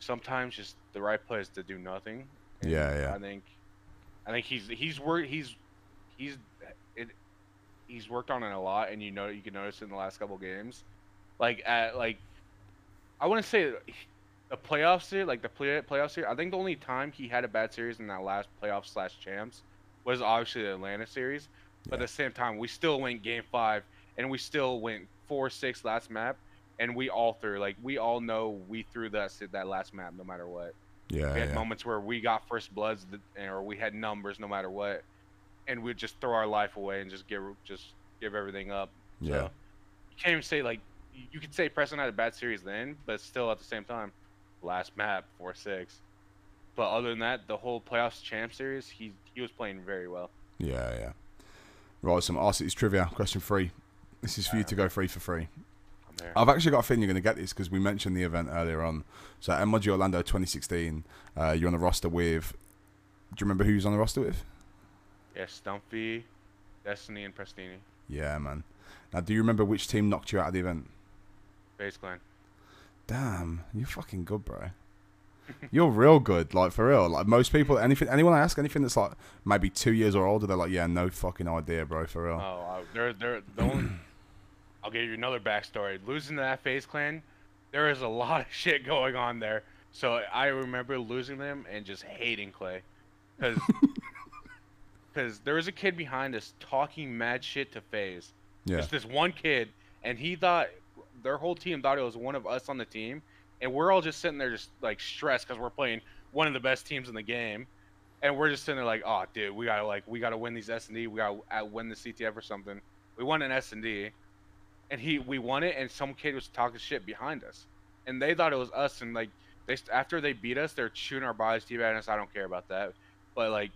sometimes just the right play is to do nothing. And Yeah, yeah. I think I think he's he's worked he's he's it he's worked on it a lot, and you know you can notice in the last couple games, like at like I wouldn't say the playoffs here, like the play playoffs series. I think the only time he had a bad series in that last playoff slash champs was obviously the Atlanta series. But at the same time, we still went game five, and we still went four six last map, and we all threw like we all know we threw that that last map no matter what. Yeah, We had yeah. moments where we got first bloods, th- or we had numbers no matter what, and we'd just throw our life away and just give just give everything up. Yeah. So, you can't even say like you- you could say Preston had a bad series then, but still at the same time, last map four six. But other than that, the whole playoffs champ series, he he was playing very well. Yeah, yeah. Right, some Arcitys trivia. Question three. This is for you uh, to go free for free. There. I've actually got a feeling you're going to get this because we mentioned the event earlier on. So at Orlando 2016, uh, you're on the roster with. Do you remember who you was on the roster with? yeah, Stumpy, Destiny, and Prestinni, Yeah, man. Now, do you remember which team knocked you out of the event? FaZe Clan. Damn, you're fucking good, bro. You're real good, like for real. Like most people, anything, anyone I ask anything that's like maybe two years or older, they're like, yeah, no fucking idea, bro, for real. Oh, uh, they're they're the only. I'll give you another backstory. Losing to that FaZe Clan, there is a lot of shit going on there. So I remember losing them and just hating Clay, because because there was a kid behind us talking mad shit to FaZe. yeah, Just this one kid, and he thought their whole team thought it was one of us on the team, and we're all just sitting there just like stressed because we're playing one of the best teams in the game, and we're just sitting there like, oh, dude, we gotta like we gotta win these S and D, we gotta uh, win the CTF or something. We won an S and D, and he we won it, and some kid was talking shit behind us, and they thought it was us, and like they after they beat us, they're shooting our bodies, teabagging us. I don't care about that, but like.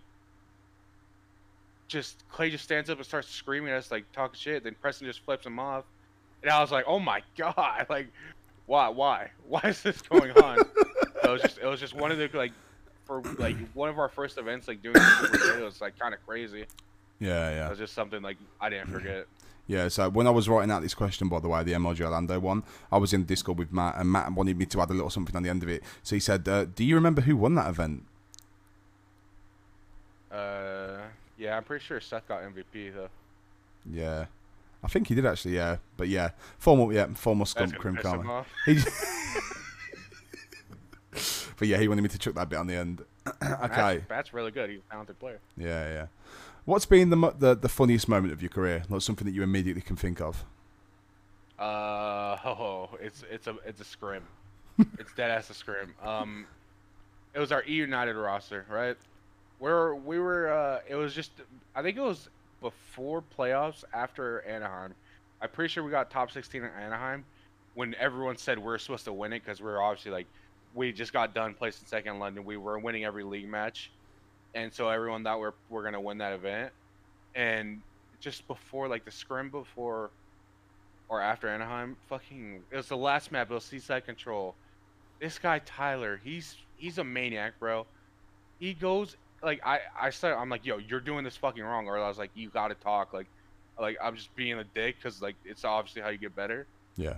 Just Clay just stands up and starts screaming at us like talking shit. Then Preston just flips him off, and I was like, "Oh my god! Like, why, why, why is this going on?" it was just, it was just one of the like, for like one of our first events, like doing. It was like kind of crazy. yeah, yeah. It was just something like I didn't forget. Yeah, so when I was writing out this question, by the way, the MLG Orlando one, I was in Discord with Matt, and Matt wanted me to add a little something on the end of it. So he said, uh, "Do you remember who won that event?" Uh, yeah, I'm pretty sure Seth got MVP though. Yeah, I think he did actually. Yeah, but yeah, Formal, yeah, Formal That's Scump gonna Crim Karma. but yeah, he wanted me to chuck that bit on the end. Okay, That's, that's really good. He's a talented player. yeah, yeah. What's been the, the the funniest moment of your career? Like something that you immediately can think of? Uh oh, it's it's a it's a scrim. it's dead ass a scrim. Um, it was our E United roster, right? Where we were, uh, it was just I think it was before playoffs, after Anaheim. I'm pretty sure we got top 16 in Anaheim when everyone said we are supposed to win it because we are obviously like we just got done placing second in London. We were winning every league match, and so everyone thought we're we're gonna win that event. And just before like the scrim before or after Anaheim, fucking it was the last map. It was Seaside Control. This guy Tyler, he's he's a maniac, bro. He goes like I I said I'm like yo you're doing this fucking wrong, or I was like you gotta talk like like I'm just being a dick because like it's obviously how you get better. Yeah,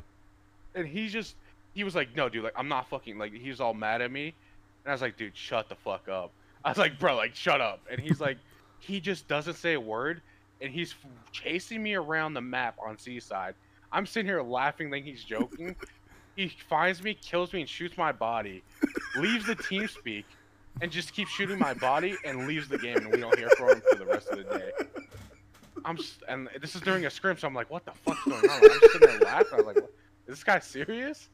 And he just he was like no dude like I'm not fucking like he was all mad at me, and I was like dude shut the fuck up. I was like bro like shut up, and he's like he just doesn't say a word, and he's f- chasing me around the map on Seaside. I'm sitting here laughing, thinking he's joking. he finds me, kills me, and shoots my body. Leaves the team speak, and just keeps shooting my body, and leaves the game, and we don't hear from him for the rest of the day. I'm s and this is during a scrim, so I'm like, what the fuck's going on? I'm just sitting there laughing. I was like, is this guy serious?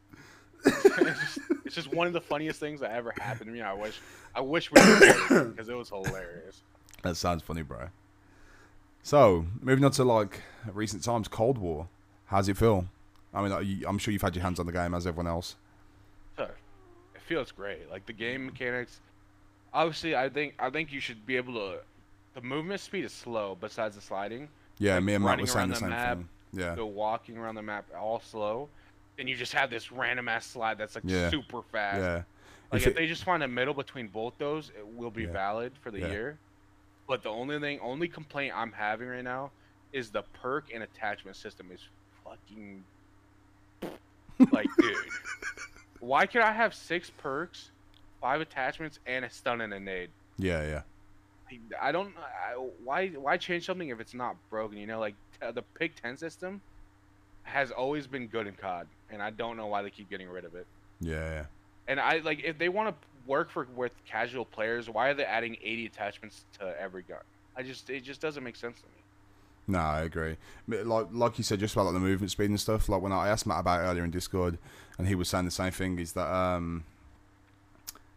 It's, just, it's just one of the funniest things that ever happened to me. I wish, I wish we because it was hilarious. that sounds funny, bro. So moving on to like recent times, Cold War. How's it feel? I mean, I'm sure you've had your hands on the game as everyone else. It feels great. Like the game mechanics. Obviously, I think I think you should be able to. The movement speed is slow. Besides the sliding, Yeah, Like me and Matt were saying the the same map, thing. Yeah, go walking around the map all slow, and you just have this random ass slide that's like Yeah. super fast. yeah. Like If if, it- they just find a middle between both those, it will be Yeah. valid for the Yeah. year. But the only thing, only complaint I'm having right now is the perk and attachment system is fucking like, dude. Why could I have six perks, five attachments, and a stun and a nade? yeah, yeah. I- don't. I, why? Why change something if it's not broken? You know, like the pick Ten system has always been good in COD, and I don't know why they keep getting rid of it. Yeah, yeah. And I like if they want to work for with casual players, why are they adding 80 attachments to every gun? I just it just doesn't make sense to me. No, I agree. Like like you said, just about like the movement speed and stuff. Like when I asked Matt about earlier in Discord, and he was saying the same thing. Is that um,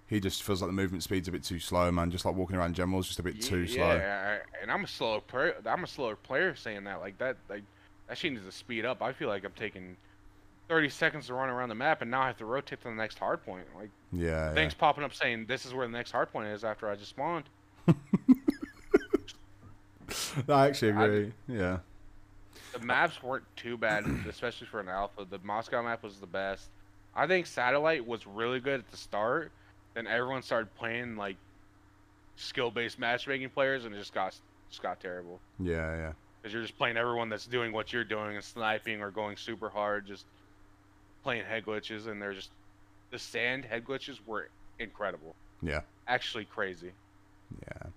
he just feels like the movement speed's a bit too slow, man. Just like walking around in general is just a bit too yeah, slow. I- and I'm a slow player. I'm a slower player saying that like that like that shit needs to speed up. I feel like I'm taking 30 seconds to run around the map, and now I have to rotate to the next hard point. Like Yeah, yeah. things popping up saying this is where the next hard point is after I just spawned. I actually I- agree. yeah, The maps weren't too bad, especially for an alpha. The Moscow map was the best. I think Satellite was really good at the start. Then everyone started playing like skill-based matchmaking players, and it just got just got terrible. yeah, yeah. Because you're just playing everyone that's doing what you're doing and sniping or going super hard, just playing head glitches, and they're just the sand head glitches were incredible. Yeah. Actually crazy. Yeah,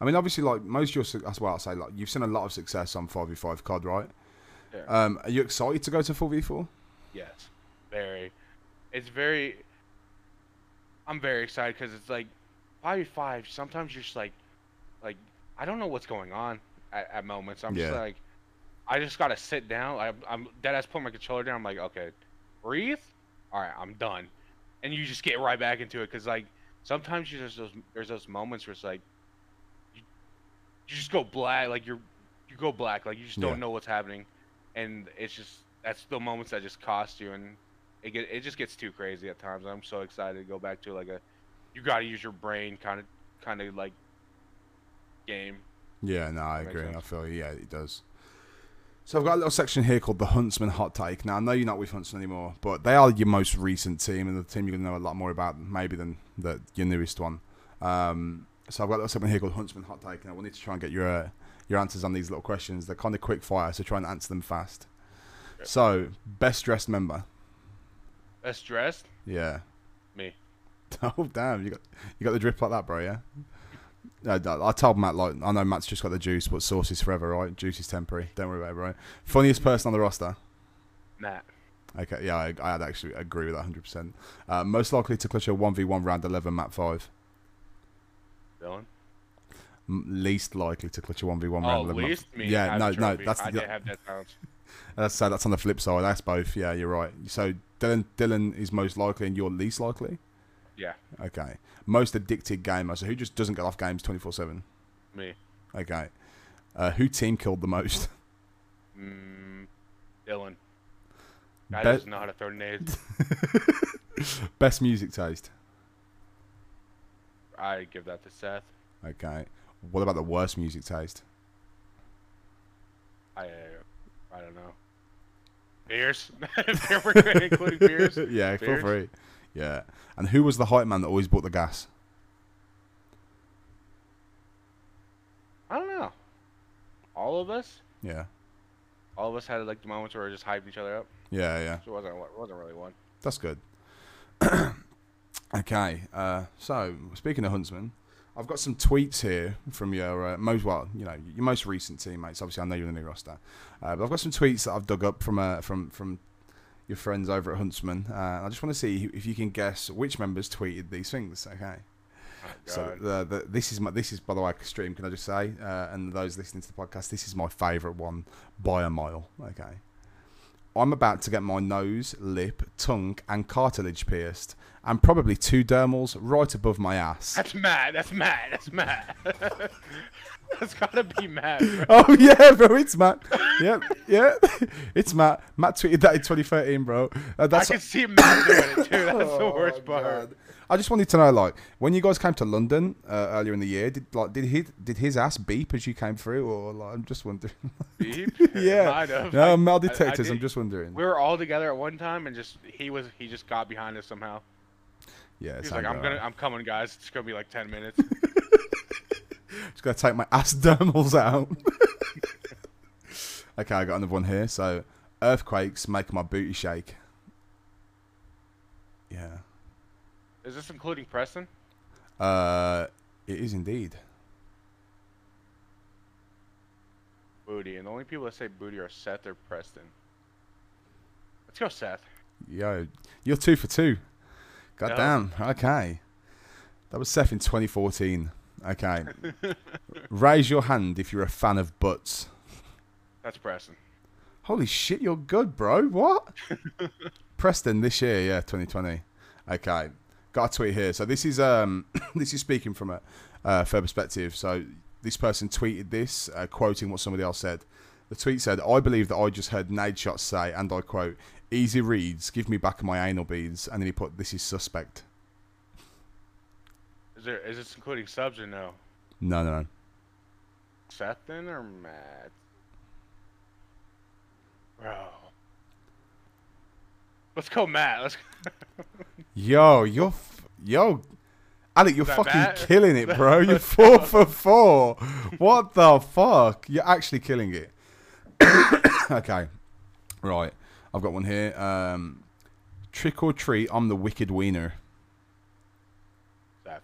I mean, obviously, like most of your, that's why I say, like you've seen a lot of success on five v five COD, right? Yeah. Um, are you excited to go to four v four? Yes, very. It's very. I'm very excited because it's like five v five. Sometimes you're just like, like I don't know what's going on at, at moments. I'm just like, I just gotta sit down. I, I'm dead ass put my controller down. I'm like, okay, breathe. All right, I'm done. And you just get right back into it because like sometimes you just those there's those moments where it's like, you, you just go black. Like you're you go black. Like you just don't Yeah. know what's happening, and it's just that's the moments that just cost you and it get it just gets too crazy at times. I'm so excited to go back to like a you got to use your brain kind of kind of like game. Yeah, no, I agree. I feel yeah, it does. So I've got a little section here called the Huntsmen Hot Take. Now I know you're not with Huntsmen anymore, but they are your most recent team and the team you're gonna know a lot more about maybe than the your newest one. Um, so I've got a little segment here called Huntsmen Hot Take, and I need to try and get your uh, your answers on these little questions. They're kind of quick fire, so try and answer them fast. Okay. So best dressed member, Best dressed, yeah. me. Oh damn, you got you got the drip like that, bro. Yeah. No, no, I told Matt like I know Matt's just got the juice, but sauce is forever, right? Juice is temporary. Don't worry about it, bro. Funniest person on the roster. Matt. Okay, yeah, I, I'd actually agree with that 100. percent uh, Most likely to clutch a one v one round 11, Matt five. Dylan. Least likely to clutch a one v one Oh, round 11. Matt- least me. Yeah, no, no, that's I the, did have that that's so that's on the flip side. That's both. Yeah, you're right. So Dylan Dylan is most likely, and you're least likely. Yeah, Okay. Most addicted gamer. So who just doesn't get off games 24 seven? me. Okay. Uh, who team killed the most? Mm, Dylan. Guy Bet- doesn't know how to throw nades. Best music taste. I give that to Seth. Okay. What about the worst music taste? I I don't know. Beers. If we're gonna include beers. yeah, feel free. Yeah. And who was the hype man that always bought the gas? I don't know. All of us. Yeah. All of us had like the moments where we just hyped each other up. Yeah, yeah. So it wasn't it wasn't really one. That's good. okay. Uh, so, speaking of Huntsmen, I've got some tweets here from your uh, most, well, you know, your most recent teammates. Obviously, I know you're in the new roster. Uh, but I've got some tweets that I've dug up from uh, from from your friends over at Huntsmen. Uh, I just want to see if you can guess which members tweeted these things. Okay. Oh, So the, the, this is my this is by the way a stream. Can I just say, uh, and those listening to the podcast, this is my favourite one by a mile. Okay, I'm about to get my nose, lip, tongue, and cartilage pierced, and probably two dermals right above my ass. That's mad. That's mad. That's Matt. that's gotta be Matt. Bro. Oh yeah, bro, it's Matt. Yep, yeah, it's Matt. Matt tweeted that in 2013, bro. Uh, I that's can see Matt doing it too. That's the Oh, worst part. God. I just wanted to know, like, when you guys came to London uh, earlier in the year, did like did he did his ass beep as you came through, or like, I'm just wondering. Beep? yeah, Might have. no, I- metal I- I detectors. I'm just wondering. We were all together at one time, and just he was he just got behind us somehow. yeah, He's like, I'm gonna, I'm coming, guys. It's gonna be like ten minutes. Just gotta take my ass dermals out. okay, I got another one here. So, earthquakes make my booty shake. Yeah. Is this including Preston? Uh, it is indeed. Booty, and the only people that say booty are Seth or Preston. Let's go, Seth. Yo, you're two for two. God No. damn. Okay. That was Seth in 2014. Okay. Raise your hand if you're a fan of butts. That's Preston. Holy shit, you're good, bro. What? Preston this year, yeah, 2020. Okay. Got a tweet here. So this is um this is speaking from a uh, fair perspective. So this person tweeted this, uh, quoting what somebody else said. The tweet said, "I believe that I just heard Nadeshot say, and I quote, easy reads, give me back my anal beads.' And then he put, this is suspect. Is there is this including subs or no? No, no, no. Seth then or Matt? Bro. Let's go, Matt. Let's. Yo, you're, f- yo, Alec, you're fucking bad? killing it, bro. You're four for four. What the fuck? You're actually killing it. okay, right. I've got one here. Um, trick or treat. I'm the wicked wiener. Seth.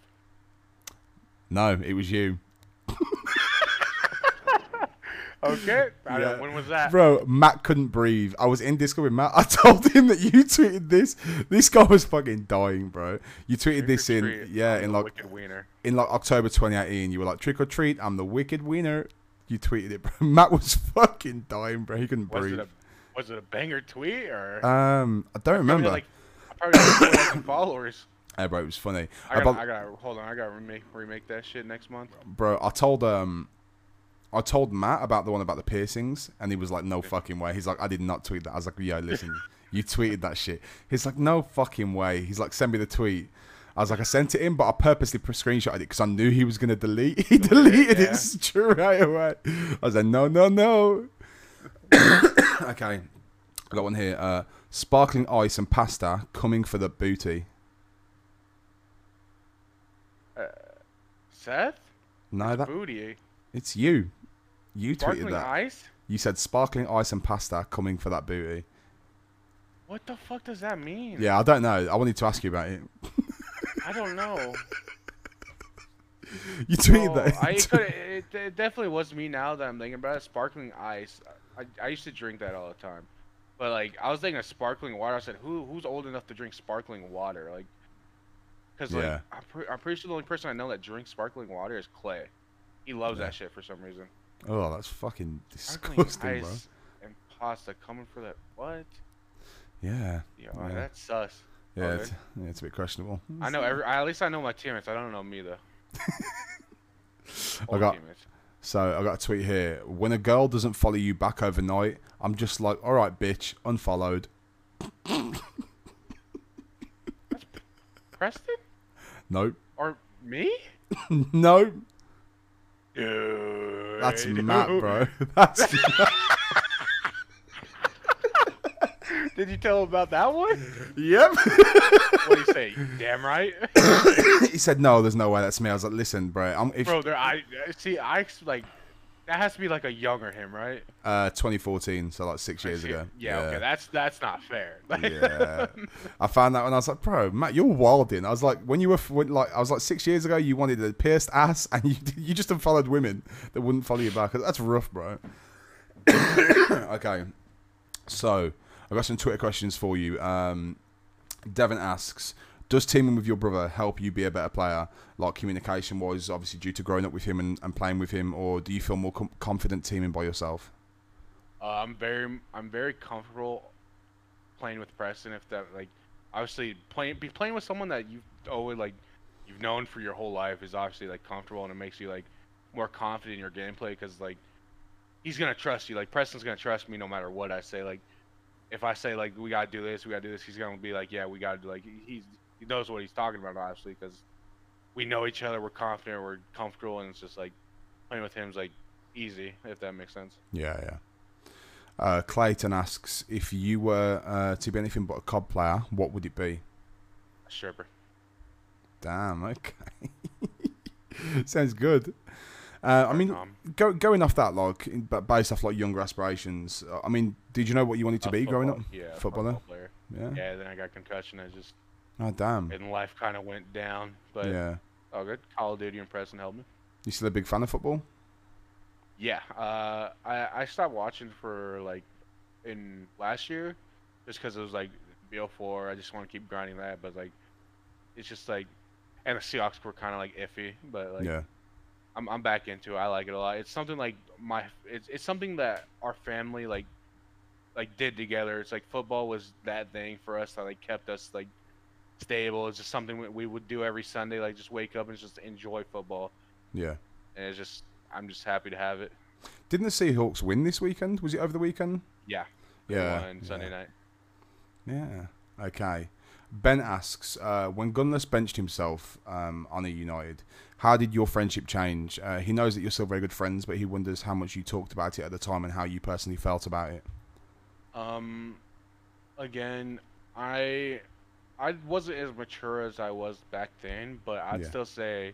No, it was you, Okay. Yeah. when was that? bro. Matt couldn't breathe. I was in Discord with Matt. I told him that you tweeted this. This guy was fucking dying, bro. You tweeted this in, treat, yeah, I'm in like in like October 2018, you were like trick or treat. I'm the wicked winner. You tweeted it, bro. Matt was fucking dying, bro. He couldn't Was breathe. it a was it a banger tweet or? um, I don't remember. Like, I probably 4,000 followers. Hey, bro, it was funny. I gotta, I gotta hold on. I gotta remake remake that shit next month. bro, I told um, I told Matt about the one about the piercings, and he was like, "No fucking way." He's like, "I did not tweet that." I was like, "Yo, listen, you tweeted that shit." He's like, "No fucking way." He's like, "Send me the tweet." I was like, I sent it in, but I purposely screenshotted it because I knew he was gonna delete. He deleted yeah. it straight away. I was like, no, no, no. okay, I got one here. Uh, sparkling ice and pasta coming for the booty. Seth? No, that Booty. it's you. You tweeted Sparkling that. ice? You said sparkling ice and pasta coming for that booty. What the fuck does that mean? Yeah, I don't know. I wanted to ask you about it. I don't know. You tweeted Oh, that. I, it, could, it, it definitely was me now that I'm thinking about it. Sparkling ice. I, I used to drink that all the time. But like I was thinking of sparkling water. I said, who who's old enough to drink sparkling water? Like, because like Yeah. I'm, pre- I'm pretty sure the only person I know that drinks sparkling water is Clay. He loves Yeah. that shit for some reason. oh, that's fucking disgusting, bro. and pasta coming for that. What? Yeah, Yeah, uh, Yeah. that's sus. yeah, Okay. it's, yeah, it's a bit questionable. I know every. I, at least I know my teammates. I don't know me though. I got- teammates. So I got a tweet here. When a girl doesn't follow you back overnight, I'm just like, all right, bitch, unfollowed. Preston Nope, or me? nope. Dude. That's Matt, bro. That's Did you tell him about that one? yep. What do you say? Damn right, he said, no, there's no way that's me. I was like, listen, bro, I'm if bro. There, I see. I like that has to be like a younger him, right? uh 2014, so like six years See, ago. Yeah, Okay. That's that's not fair. Like, yeah. I found that when I was like, bro, Matt, you're wilding. I was like, when you were when, like, I was like six years ago, you wanted a pierced ass, and you you just unfollowed women that wouldn't follow you back. That's rough, bro. okay, so I've got some Twitter questions for you. Um, Devon asks, does teaming with your brother help you be a better player, like communication wise, obviously due to growing up with him and, and playing with him, or do you feel more com- confident teaming by yourself? Uh, I'm very I'm very comfortable playing with Preston. If that like obviously playing be playing with someone that you've always like you've known for your whole life is obviously like comfortable and it makes you like more confident in your gameplay because like he's gonna trust you. Like Preston's gonna trust me no matter what I say. Like if I say like we gotta do this, we gotta do this, he's gonna be like, yeah, we gotta do like he's he knows what he's talking about obviously because we know each other, we're confident, we're comfortable, and it's just like playing with him's like easy if that makes sense. Yeah, yeah. Uh, Clayton asks if you were uh, to be anything but a COD player, what would it be? A stripper. Damn. Okay. Sounds good. Uh, I mean, Um, go, going off that, in- but based off like younger aspirations. uh, I mean, did you know what you wanted to be growing up? Yeah, Footballer? football. Yeah. Yeah, then I got concussion. I just Oh damn. and life kind of went down. But yeah. oh, good. Call of Duty and Preston helped me. You still a big fan of football? Yeah, uh, I I stopped watching for like in last year, just because it was like BO4. I just want to keep grinding that, but like it's just like, and the Seahawks were kind of like iffy, but like yeah. I'm I'm back into it. I like it a lot. It's something like my it's it's something that our family like like did together. It's like football was that thing for us that like kept us like stable. It's just something we, would do every Sunday. Like just wake up and just enjoy football. Yeah. And it's just I'm just happy to have it. Didn't the Seahawks win this weekend? Was it over the weekend? Yeah. Yeah. won Sunday night. Yeah. Okay. Ben asks, uh, when Gunless benched himself um, on eUnited, how did your friendship change? Uh, he knows that you're still very good friends, but he wonders how much you talked about it at the time and how you personally felt about it. Um, again, I I wasn't as mature as I was back then, but I'd Yeah. still say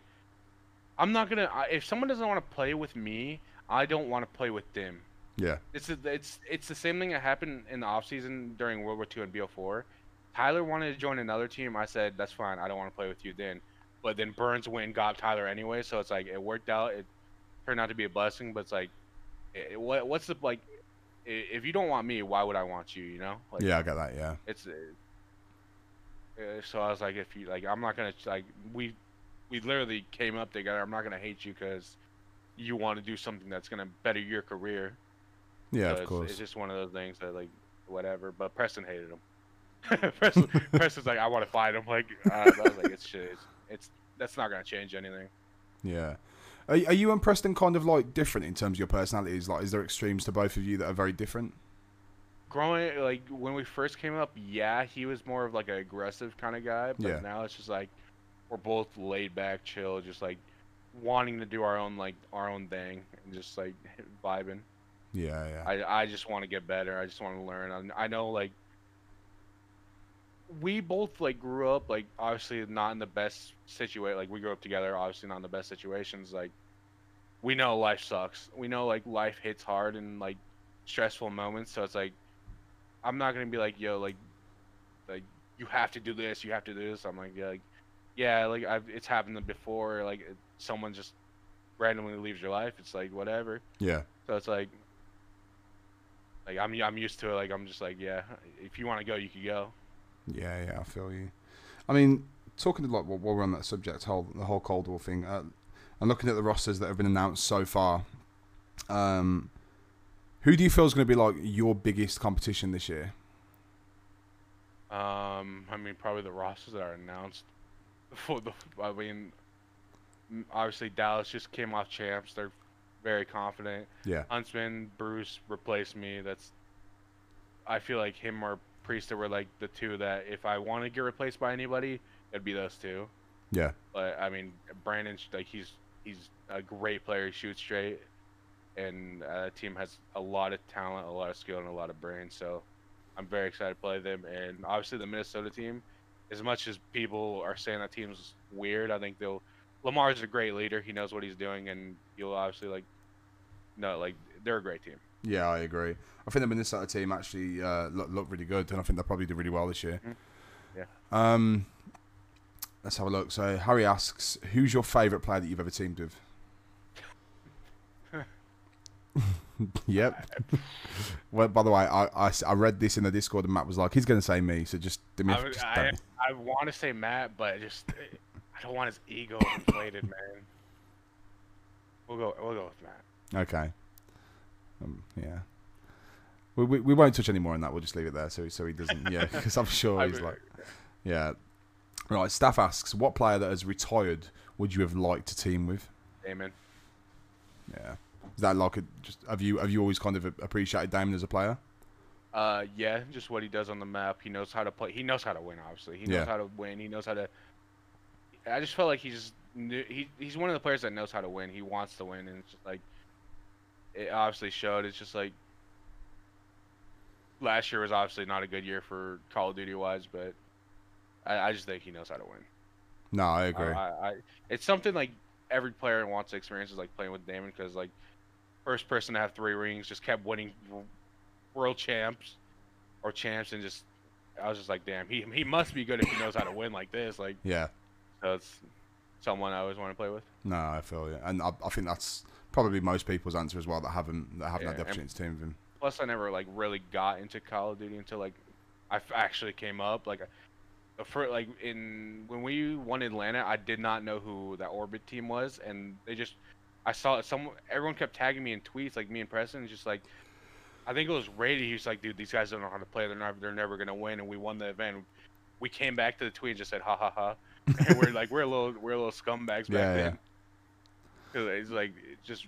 I'm not gonna. If someone doesn't want to play with me, I don't want to play with them. Yeah. It's a, it's it's the same thing that happened in the off season during World War II and BO4. Tyler wanted to join another team. I said that's fine. I don't want to play with you then. But then Burns went and got Tyler anyway, so it's like it worked out. It turned out to be a blessing, but it's like, it, what what's the like? If you don't want me, why would I want you? You know? Like, yeah, I got that. Yeah. It's. Uh, so I was like, if you like, I'm not gonna like we, we literally came up together. I'm not gonna hate you because you want to do something that's gonna better your career. Yeah, So of it's, course. It's just one of those things that like whatever. But Preston hated him. Preston, Preston's like, I want to fight him. Like uh, I was like, it's shit. It's, it's that's not gonna change anything. Yeah. Are, are you and Preston kind of like different in terms of your personalities? Like, is there extremes to both of you that are very different? Growing like when we first came up, yeah, he was more of like an aggressive kind of guy. But Yeah. now it's just like we're both laid back, chill, just like wanting to do our own like our own thing and just like vibing. Yeah, yeah. I I just want to get better. I just want to learn. I, I know like we both like grew up like obviously not in the best situation. Like we grew up together, obviously not in the best situations. Like we know life sucks. We know like life hits hard and like stressful moments. So it's like I'm not gonna be like yo like like you have to do this. You have to do this. I'm like yeah like yeah like I've it's happened before. Like it- someone just randomly leaves your life. It's like whatever. yeah. So it's like, like I'm I'm used to it. Like I'm just like, yeah, if you want to go, you can go. Yeah, yeah, I feel you. I mean, talking to like while while we're on that subject, whole the whole Cold War thing, uh, and looking at the rosters that have been announced so far, um, who do you feel is going to be like your biggest competition this year? Um, I mean, probably the rosters that are announced. For the, I mean, obviously Dallas just came off champs. They're very confident. Yeah, Huntsmen, Bruce replaced me. That's. I feel like him or Priest were like the two that if I want to get replaced by anybody, it'd be those two. yeah, But I mean, Brandon, like he's he's a great player. He shoots straight, and uh, the team has a lot of talent, a lot of skill, and a lot of brains. So I'm very excited to play them. And obviously, the Minnesota team, as much as people are saying that team's weird, I think they'll. Lamar's a great leader. He knows what he's doing, and you'll obviously like. No, like they're a great team. yeah. I agree. I think the Minnesota team actually uh, look, look really good, and I think they'll probably do really well this year. Mhm. Yeah. Um, let's have a look. So Harry asks, "Who's your favourite player that you've ever teamed with?" yep. well, by the way, I, I, I read this in the Discord and Matt was like, he's going to say me, so just do me. a- I, just I, I want to say Matt, but just I don't want his ego inflated, man. We'll go. We'll go with Matt. Okay. Um, yeah. We, we, we won't touch any more on that. We'll just leave it there, so so he doesn't. Yeah, because I'm sure he's like, Yeah. Right. Staff asks, what player that has retired would you have liked to team with? Damon. Yeah. Is that like a, just have you have you always kind of appreciated Damon as a player? Uh, yeah, just what he does on the map. He knows how to play. He knows how to win. Obviously, he knows Yeah. how to win. He knows how to. I just felt like he just knew, he he's one of the players that knows how to win. He wants to win, and it's just like it obviously showed. It's just like last year was obviously not a good year for Call of Duty wise, but I, I just think he knows how to win. No, I agree. I, I, it's something like every player wants to experience is like playing with Damon because like first person to have three rings just kept winning world champs or champs and just I was just like damn he he must be good if he knows how to win like this like yeah. so it's someone I always want to play with. No, I feel you, and I, I think that's probably most people's answer as well that haven't that haven't Yeah, had the opportunity to team with him. Plus I never like really got into Call of Duty until like I f- actually came up like. Uh, the fir- like in when we won Atlanta, I did not know who that Orbit team was, and they just I saw some everyone kept tagging me in tweets, like me and Preston, just like I think it was Rady. He was like, "Dude, these guys don't know how to play. They're not. They're never gonna win." And we won the event. We came back to the tweet and just said, "Ha ha ha," and we're like, we're a little, we're a little scumbags back Yeah, yeah. then. Cause it's like it just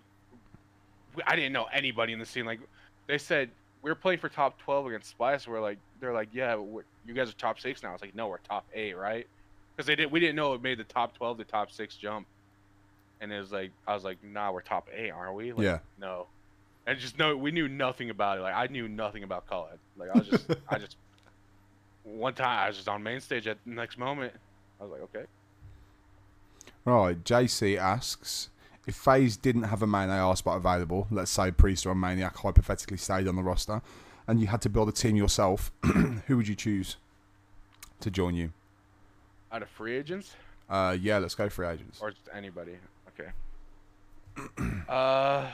I didn't know anybody in the scene. Like they said, we were playing for top twelve against Spice. We're like, they're like, yeah, you guys are top six now. It's like, no, we're top eight, right? Because they did, we didn't know it made the top twelve to top six jump. And it was like, I was like, nah, we're top eight, aren't we? Like, Yeah. No. And just no, we knew nothing about it. Like I knew nothing about college. Like I was just, I just, one time I was just on main stage at the next moment. I was like, okay. Right, JC asks if FaZe didn't have a main AR spot available, let's say Priest or a Maniac hypothetically stayed on the roster, and you had to build a team yourself, who would you choose to join you? Out of free agents. Uh, yeah, let's go free agents. Or just anybody. Okay. uh,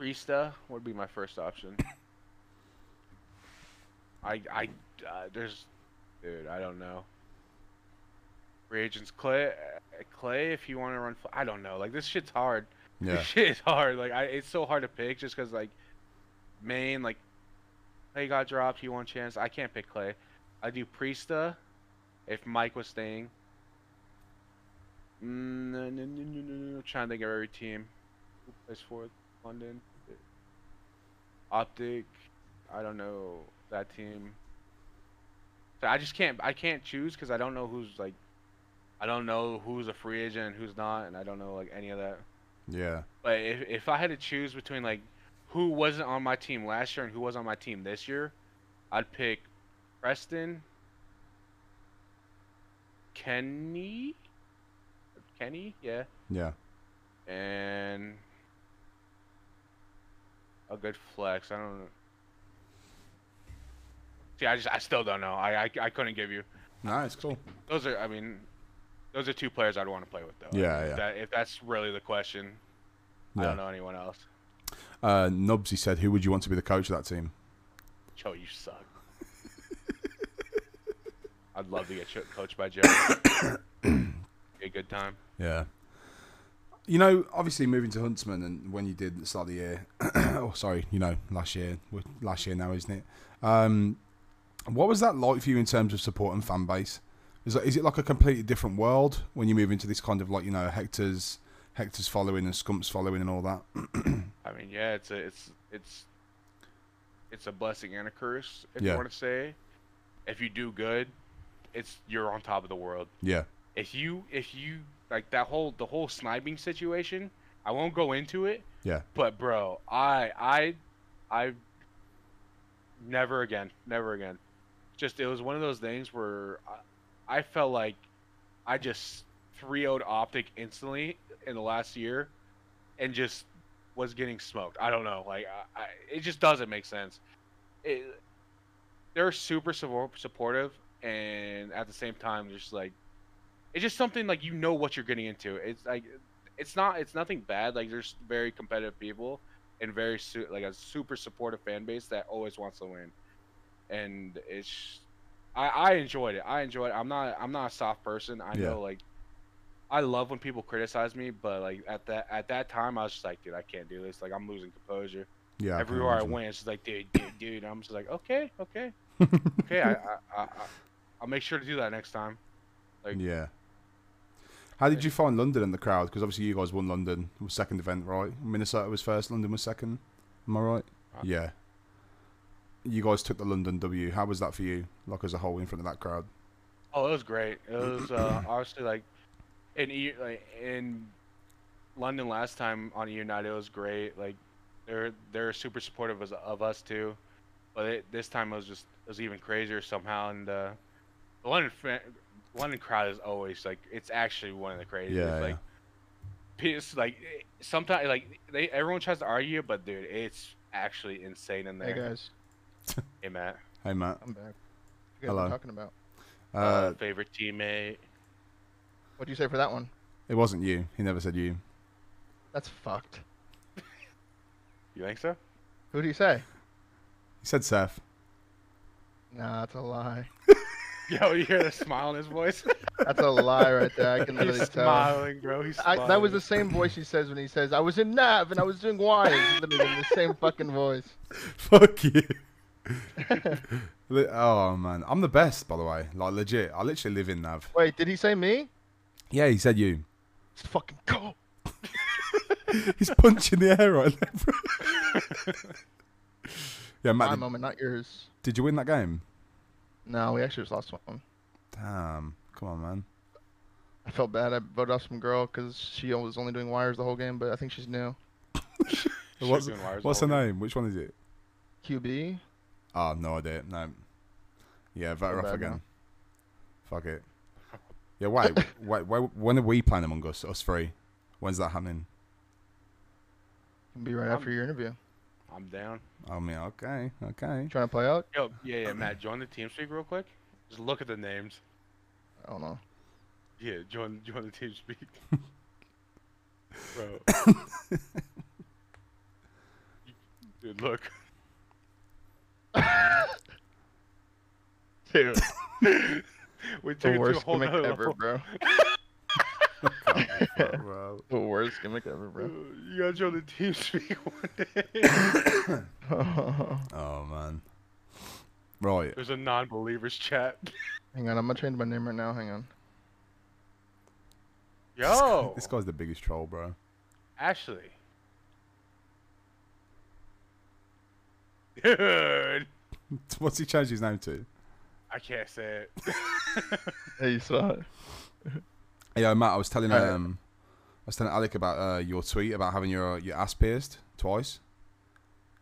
Priestahh would be my first option. I I uh, there's, dude, I don't know. Free agents, Clay, uh, Clay, if you want to run, I don't know. Like this shit's hard. Yeah, This shit is hard. Like I, it's so hard to pick just because like, main like, Clay got dropped. He won chance. I can't pick Clay. I do Priestahh, if Mike was staying. Mm. Trying to think of every team. Who plays for London? Optic. I don't know that team. So I just can't. I can't choose because I don't know who's like. I don't know who's a free agent and who's not, and I don't know like any of that. yeah, But if if I had to choose between like who wasn't on my team last year and who was on my team this year, I'd pick Preston, Kenny, Kenny, yeah, yeah. and a good flex. I don't know. See, I just I still don't know. I I, I couldn't give you. Nice, cool. Those are I mean, those are two players I'd want to play with though. Yeah, if yeah. That, if that's really the question, I don't know anyone else. Uh, Nubsy said, "Who would you want to be the coach of that team?" Joe, you suck. I'd love to get coached by Joe. Be a good time. Yeah. You know, obviously moving to Huntsmen and when you did at the start of the year, oh sorry, you know, last year, last year now, isn't it? Um, what was that like for you in terms of support and fan base? Is it, is it like a completely different world when you move into this kind of like you know Hector's Hector's following and Scump's following and all that? I mean, yeah, it's a, it's it's it's a blessing and a curse, if Yeah. you want to say. If you do good, it's you're on top of the world. Yeah, If you if you like that whole the whole sniping situation, I won't go into it. yeah, But bro, I I I never again, never again. Just it was one of those things where I, I felt like I just 3 0'd Optic instantly in the last year and just was getting smoked. I don't know. Like I, I, it just doesn't make sense. It, they're super supportive and at the same time just like it's just something like you know what you're getting into. It's like it's not it's nothing bad. Like there's very competitive people and very su- like a super supportive fan base that always wants to win, and it's I I enjoyed it. I enjoyed it. I'm not I'm not a soft person. I Yeah. know like I love when people criticize me, but like at that at that time I was just like, dude, I can't do this. Like I'm losing composure. yeah. Everywhere I imagine. went, it's just like, dude, dude, dude. I'm just like, okay, okay. okay, I, I, I, I- I'll make sure to do that next time. Like, Yeah. How did you find London and the crowd? Because obviously you guys won London. It was second event, right? Minnesota was first. London was second. Am I right? Uh, Yeah. You guys took the London W. How was that for you? Like as a whole, in front of that crowd. Oh, it was great. It was uh, honestly like in like in London last time on United, it was great. Like they're they're super supportive of, of us too, but it, this time it was just it was even crazier somehow. And uh, the London fan, London crowd is always like it's actually one of the craziest. Yeah, like it's like sometimes like they everyone tries to argue, but dude, it's actually insane in there. Hey guys, Hey Matt, Hey Matt. I'm back. What you guys Hello. talking about? Uh, uh, favorite teammate. What do you say for that one? it wasn't you. He never said you. That's fucked. You think so? Who do you say? He said Seth. Nah, that's a lie. Yo, you hear the smile in his voice? That's a lie right there. I can literally He's tell. smiling, bro. He's I, smiling. that was the same voice he says when he says, "I was in Nav and I was doing wires." Literally the same fucking voice. Fuck you. Oh man, I'm the best, by the way. Like legit. I literally live in Nav. Wait, did he say me? Yeah, he said you. Let's fucking go. He's punching the air right there, bro. yeah, Matt. My Did, moment, not yours. did you win that game? No, we actually just lost one. Damn. Come on, man. I felt bad. I voted off some girl because she was only doing wires the whole game, but I think she's new. What's, Shooting wires what's her all over. name? Which one is it? QB. Oh, no idea. No. Yeah, vote her off bad now. again. Fuck it. Yeah, wait, wait, wait. When are we playing Among Us? Us three. When's that happening? It can be right Um, after your interview. I'm down. I mean, okay, okay. Trying to play out? Yo, yeah, yeah, Matt, join the team speak real quick. Just look at the names. I don't know. Yeah, join join the team speak. Bro. Dude, look. Dude, we the took it to a worst whole ever, level. bro. Bro. The worst gimmick ever, bro. Uh, you gotta join the team speak one day. Oh man. Right. There's a non-believers chat. Hang on, I'm gonna change my name right now. Hang on. Yo, This guy's the biggest troll, bro. Ashley. Dude, What's he changed his name to? I can't say it. Hey, you saw it. Hey, Matt, I was telling Alright. um, I was telling Alec about uh, your tweet about having your your ass pierced twice.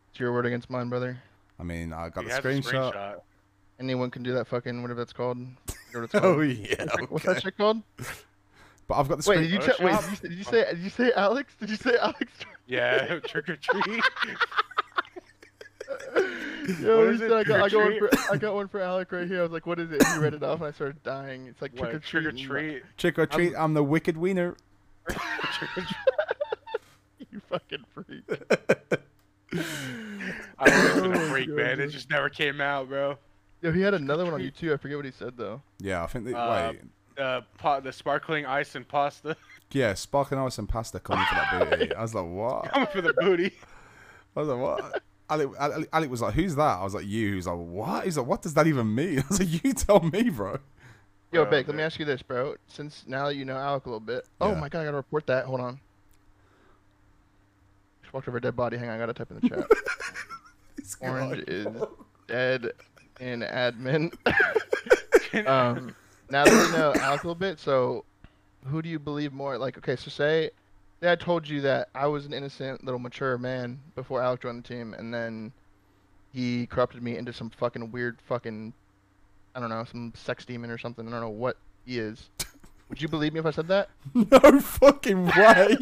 It's your word against mine, brother. I mean, I got the has a screenshot. Anyone can do that fucking whatever that's called. Whatever it's called. Oh yeah. What's okay. that shit called? But I've got the Wait, screen. did you, che- wait, did you, say- did you say did you say Alex? Did you say Alex? Yeah, trick or treat. Yo, What he said it, I got, I, got one for, I got one for Alec right here. I was like, what is it? He read it off and I started dying. It's like trick or What, trick or treat. treat. Trick or treat, I'm the wicked wiener. Trick or treat. You fucking freak. I was in my a freak, God, man. It just never came out, bro. Yo, he had another one on YouTube. I forget what he said though. Yeah, I think. They, Uh, wait. Uh, pa- the sparkling ice and pasta. Yeah, sparkling ice and pasta coming for that booty. I was like, what? Coming for the booty. I was like, what? Alec, Alec, Alec was like, who's that? I was like, you. He was like, what? He's like, what does that even mean? I was like, you tell me, bro. Yo, Bro, Bake, let me ask you this, bro. Since now that you know Alec a little bit. Oh Yeah. my god, I gotta report that. Hold on. Just walked over a dead body. Hang on, I gotta type in the chat. This guy. Orange is dead in admin. um, now that we know Alec a little bit, so who do you believe more? Like, okay, so say, say I told you that I was an innocent little mature man before Alec joined the team, and then he corrupted me into some fucking weird fucking, I don't know, some sex demon or something. I don't know what he is. Would you believe me if I said that? No fucking way.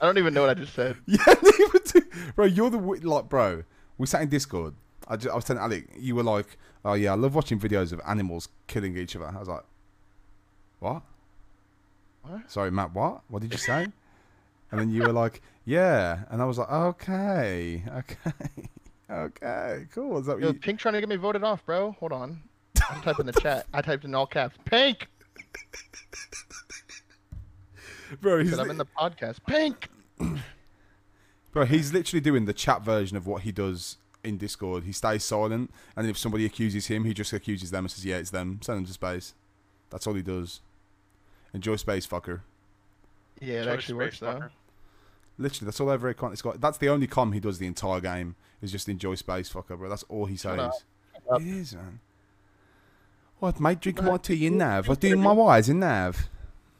I don't even know what I just said. yeah. Bro, you're the like, bro. We sat in Discord. I, ju- I was telling Alec, you were like, oh yeah, I love watching videos of animals killing each other. I was like, what? What? Sorry, Matt. What? What did you say? And then you were like, yeah, and I was like, okay, okay, okay, cool. Is that what Yo, you? Pink trying to get me voted off, bro. Hold on. I'm typing the chat. I typed in all caps. Pink. Bro, he's Said I'm in the podcast. Pink. bro, he's literally doing the chat version of what he does in Discord. He stays silent, and if somebody accuses him, he just accuses them and says, "Yeah, it's them. Send them to space." That's all he does. Enjoy space, fucker. Yeah, it Enjoy actually works space, though. Fucker. Literally, that's all every con. It's got. That's the only com he does the entire game. Is just enjoy space, fucker, bro. That's all he says. up. up. It is, man. What, mate? Drinking my tea in Nav. I'm doing my wires in Nav.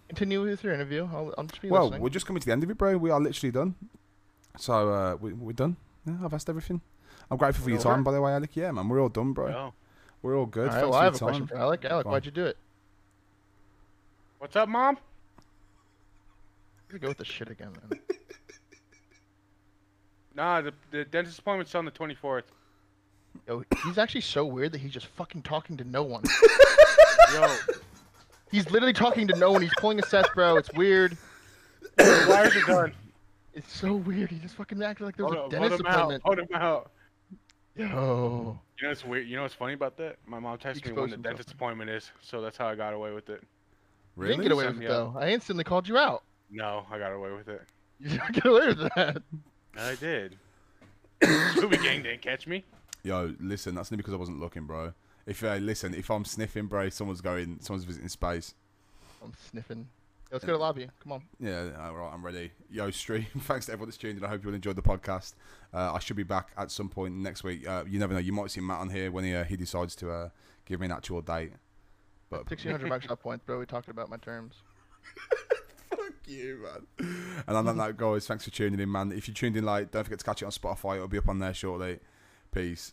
Continue with your interview. I'll, I'll just be Well, listening. we're just coming to the end of it, bro. We are literally done. So uh, we, we're done. Yeah, I've asked everything. I'm grateful for your time, by the way, Alec. Yeah, man, we're all done, bro. Yo. We're all good. All right, Thanks well, I for have a your question for Alec. Alec, Go on. why'd you do it? What's up, mom? You go with the shit again, man. Nah, the, the dentist appointment's on the 24th. Yo, he's actually so weird that he's just fucking talking to no one. Yo, He's literally talking to no one. He's pulling a Seth, bro. It's weird. the wires are done. It's so weird. He just fucking acted like there was Hold, a him- hold dentist him out. appointment. Hold him out. Yo. You know what's weird? You know what's funny about that? My mom texted me Exposed when the himself. dentist appointment is, so that's how I got away with it. You Really? didn't get away with it though. I instantly called you out. No, I got away with it. You didn't get away with that. I did. Scooby Gang didn't catch me. Yo, listen, that's only because I wasn't looking, bro. If uh, listen, if I'm sniffing, bro, someone's going, someone's visiting space. I'm sniffing. Yo, let's go to lobby. Come on. Yeah, all right, I'm ready. Yo, stream. Thanks to everyone that's tuned in. I hope you all enjoyed the podcast. Uh, I should be back at some point next week. Uh, you never know. You might see Matt on here when he uh, he decides to uh, give me an actual date. But 1600 max shot points, bro. We talked about my terms. you, man. And on that goes, thanks for tuning in, man. If you tuned in like, don't forget to catch it on Spotify. It'll be up on there shortly. Peace.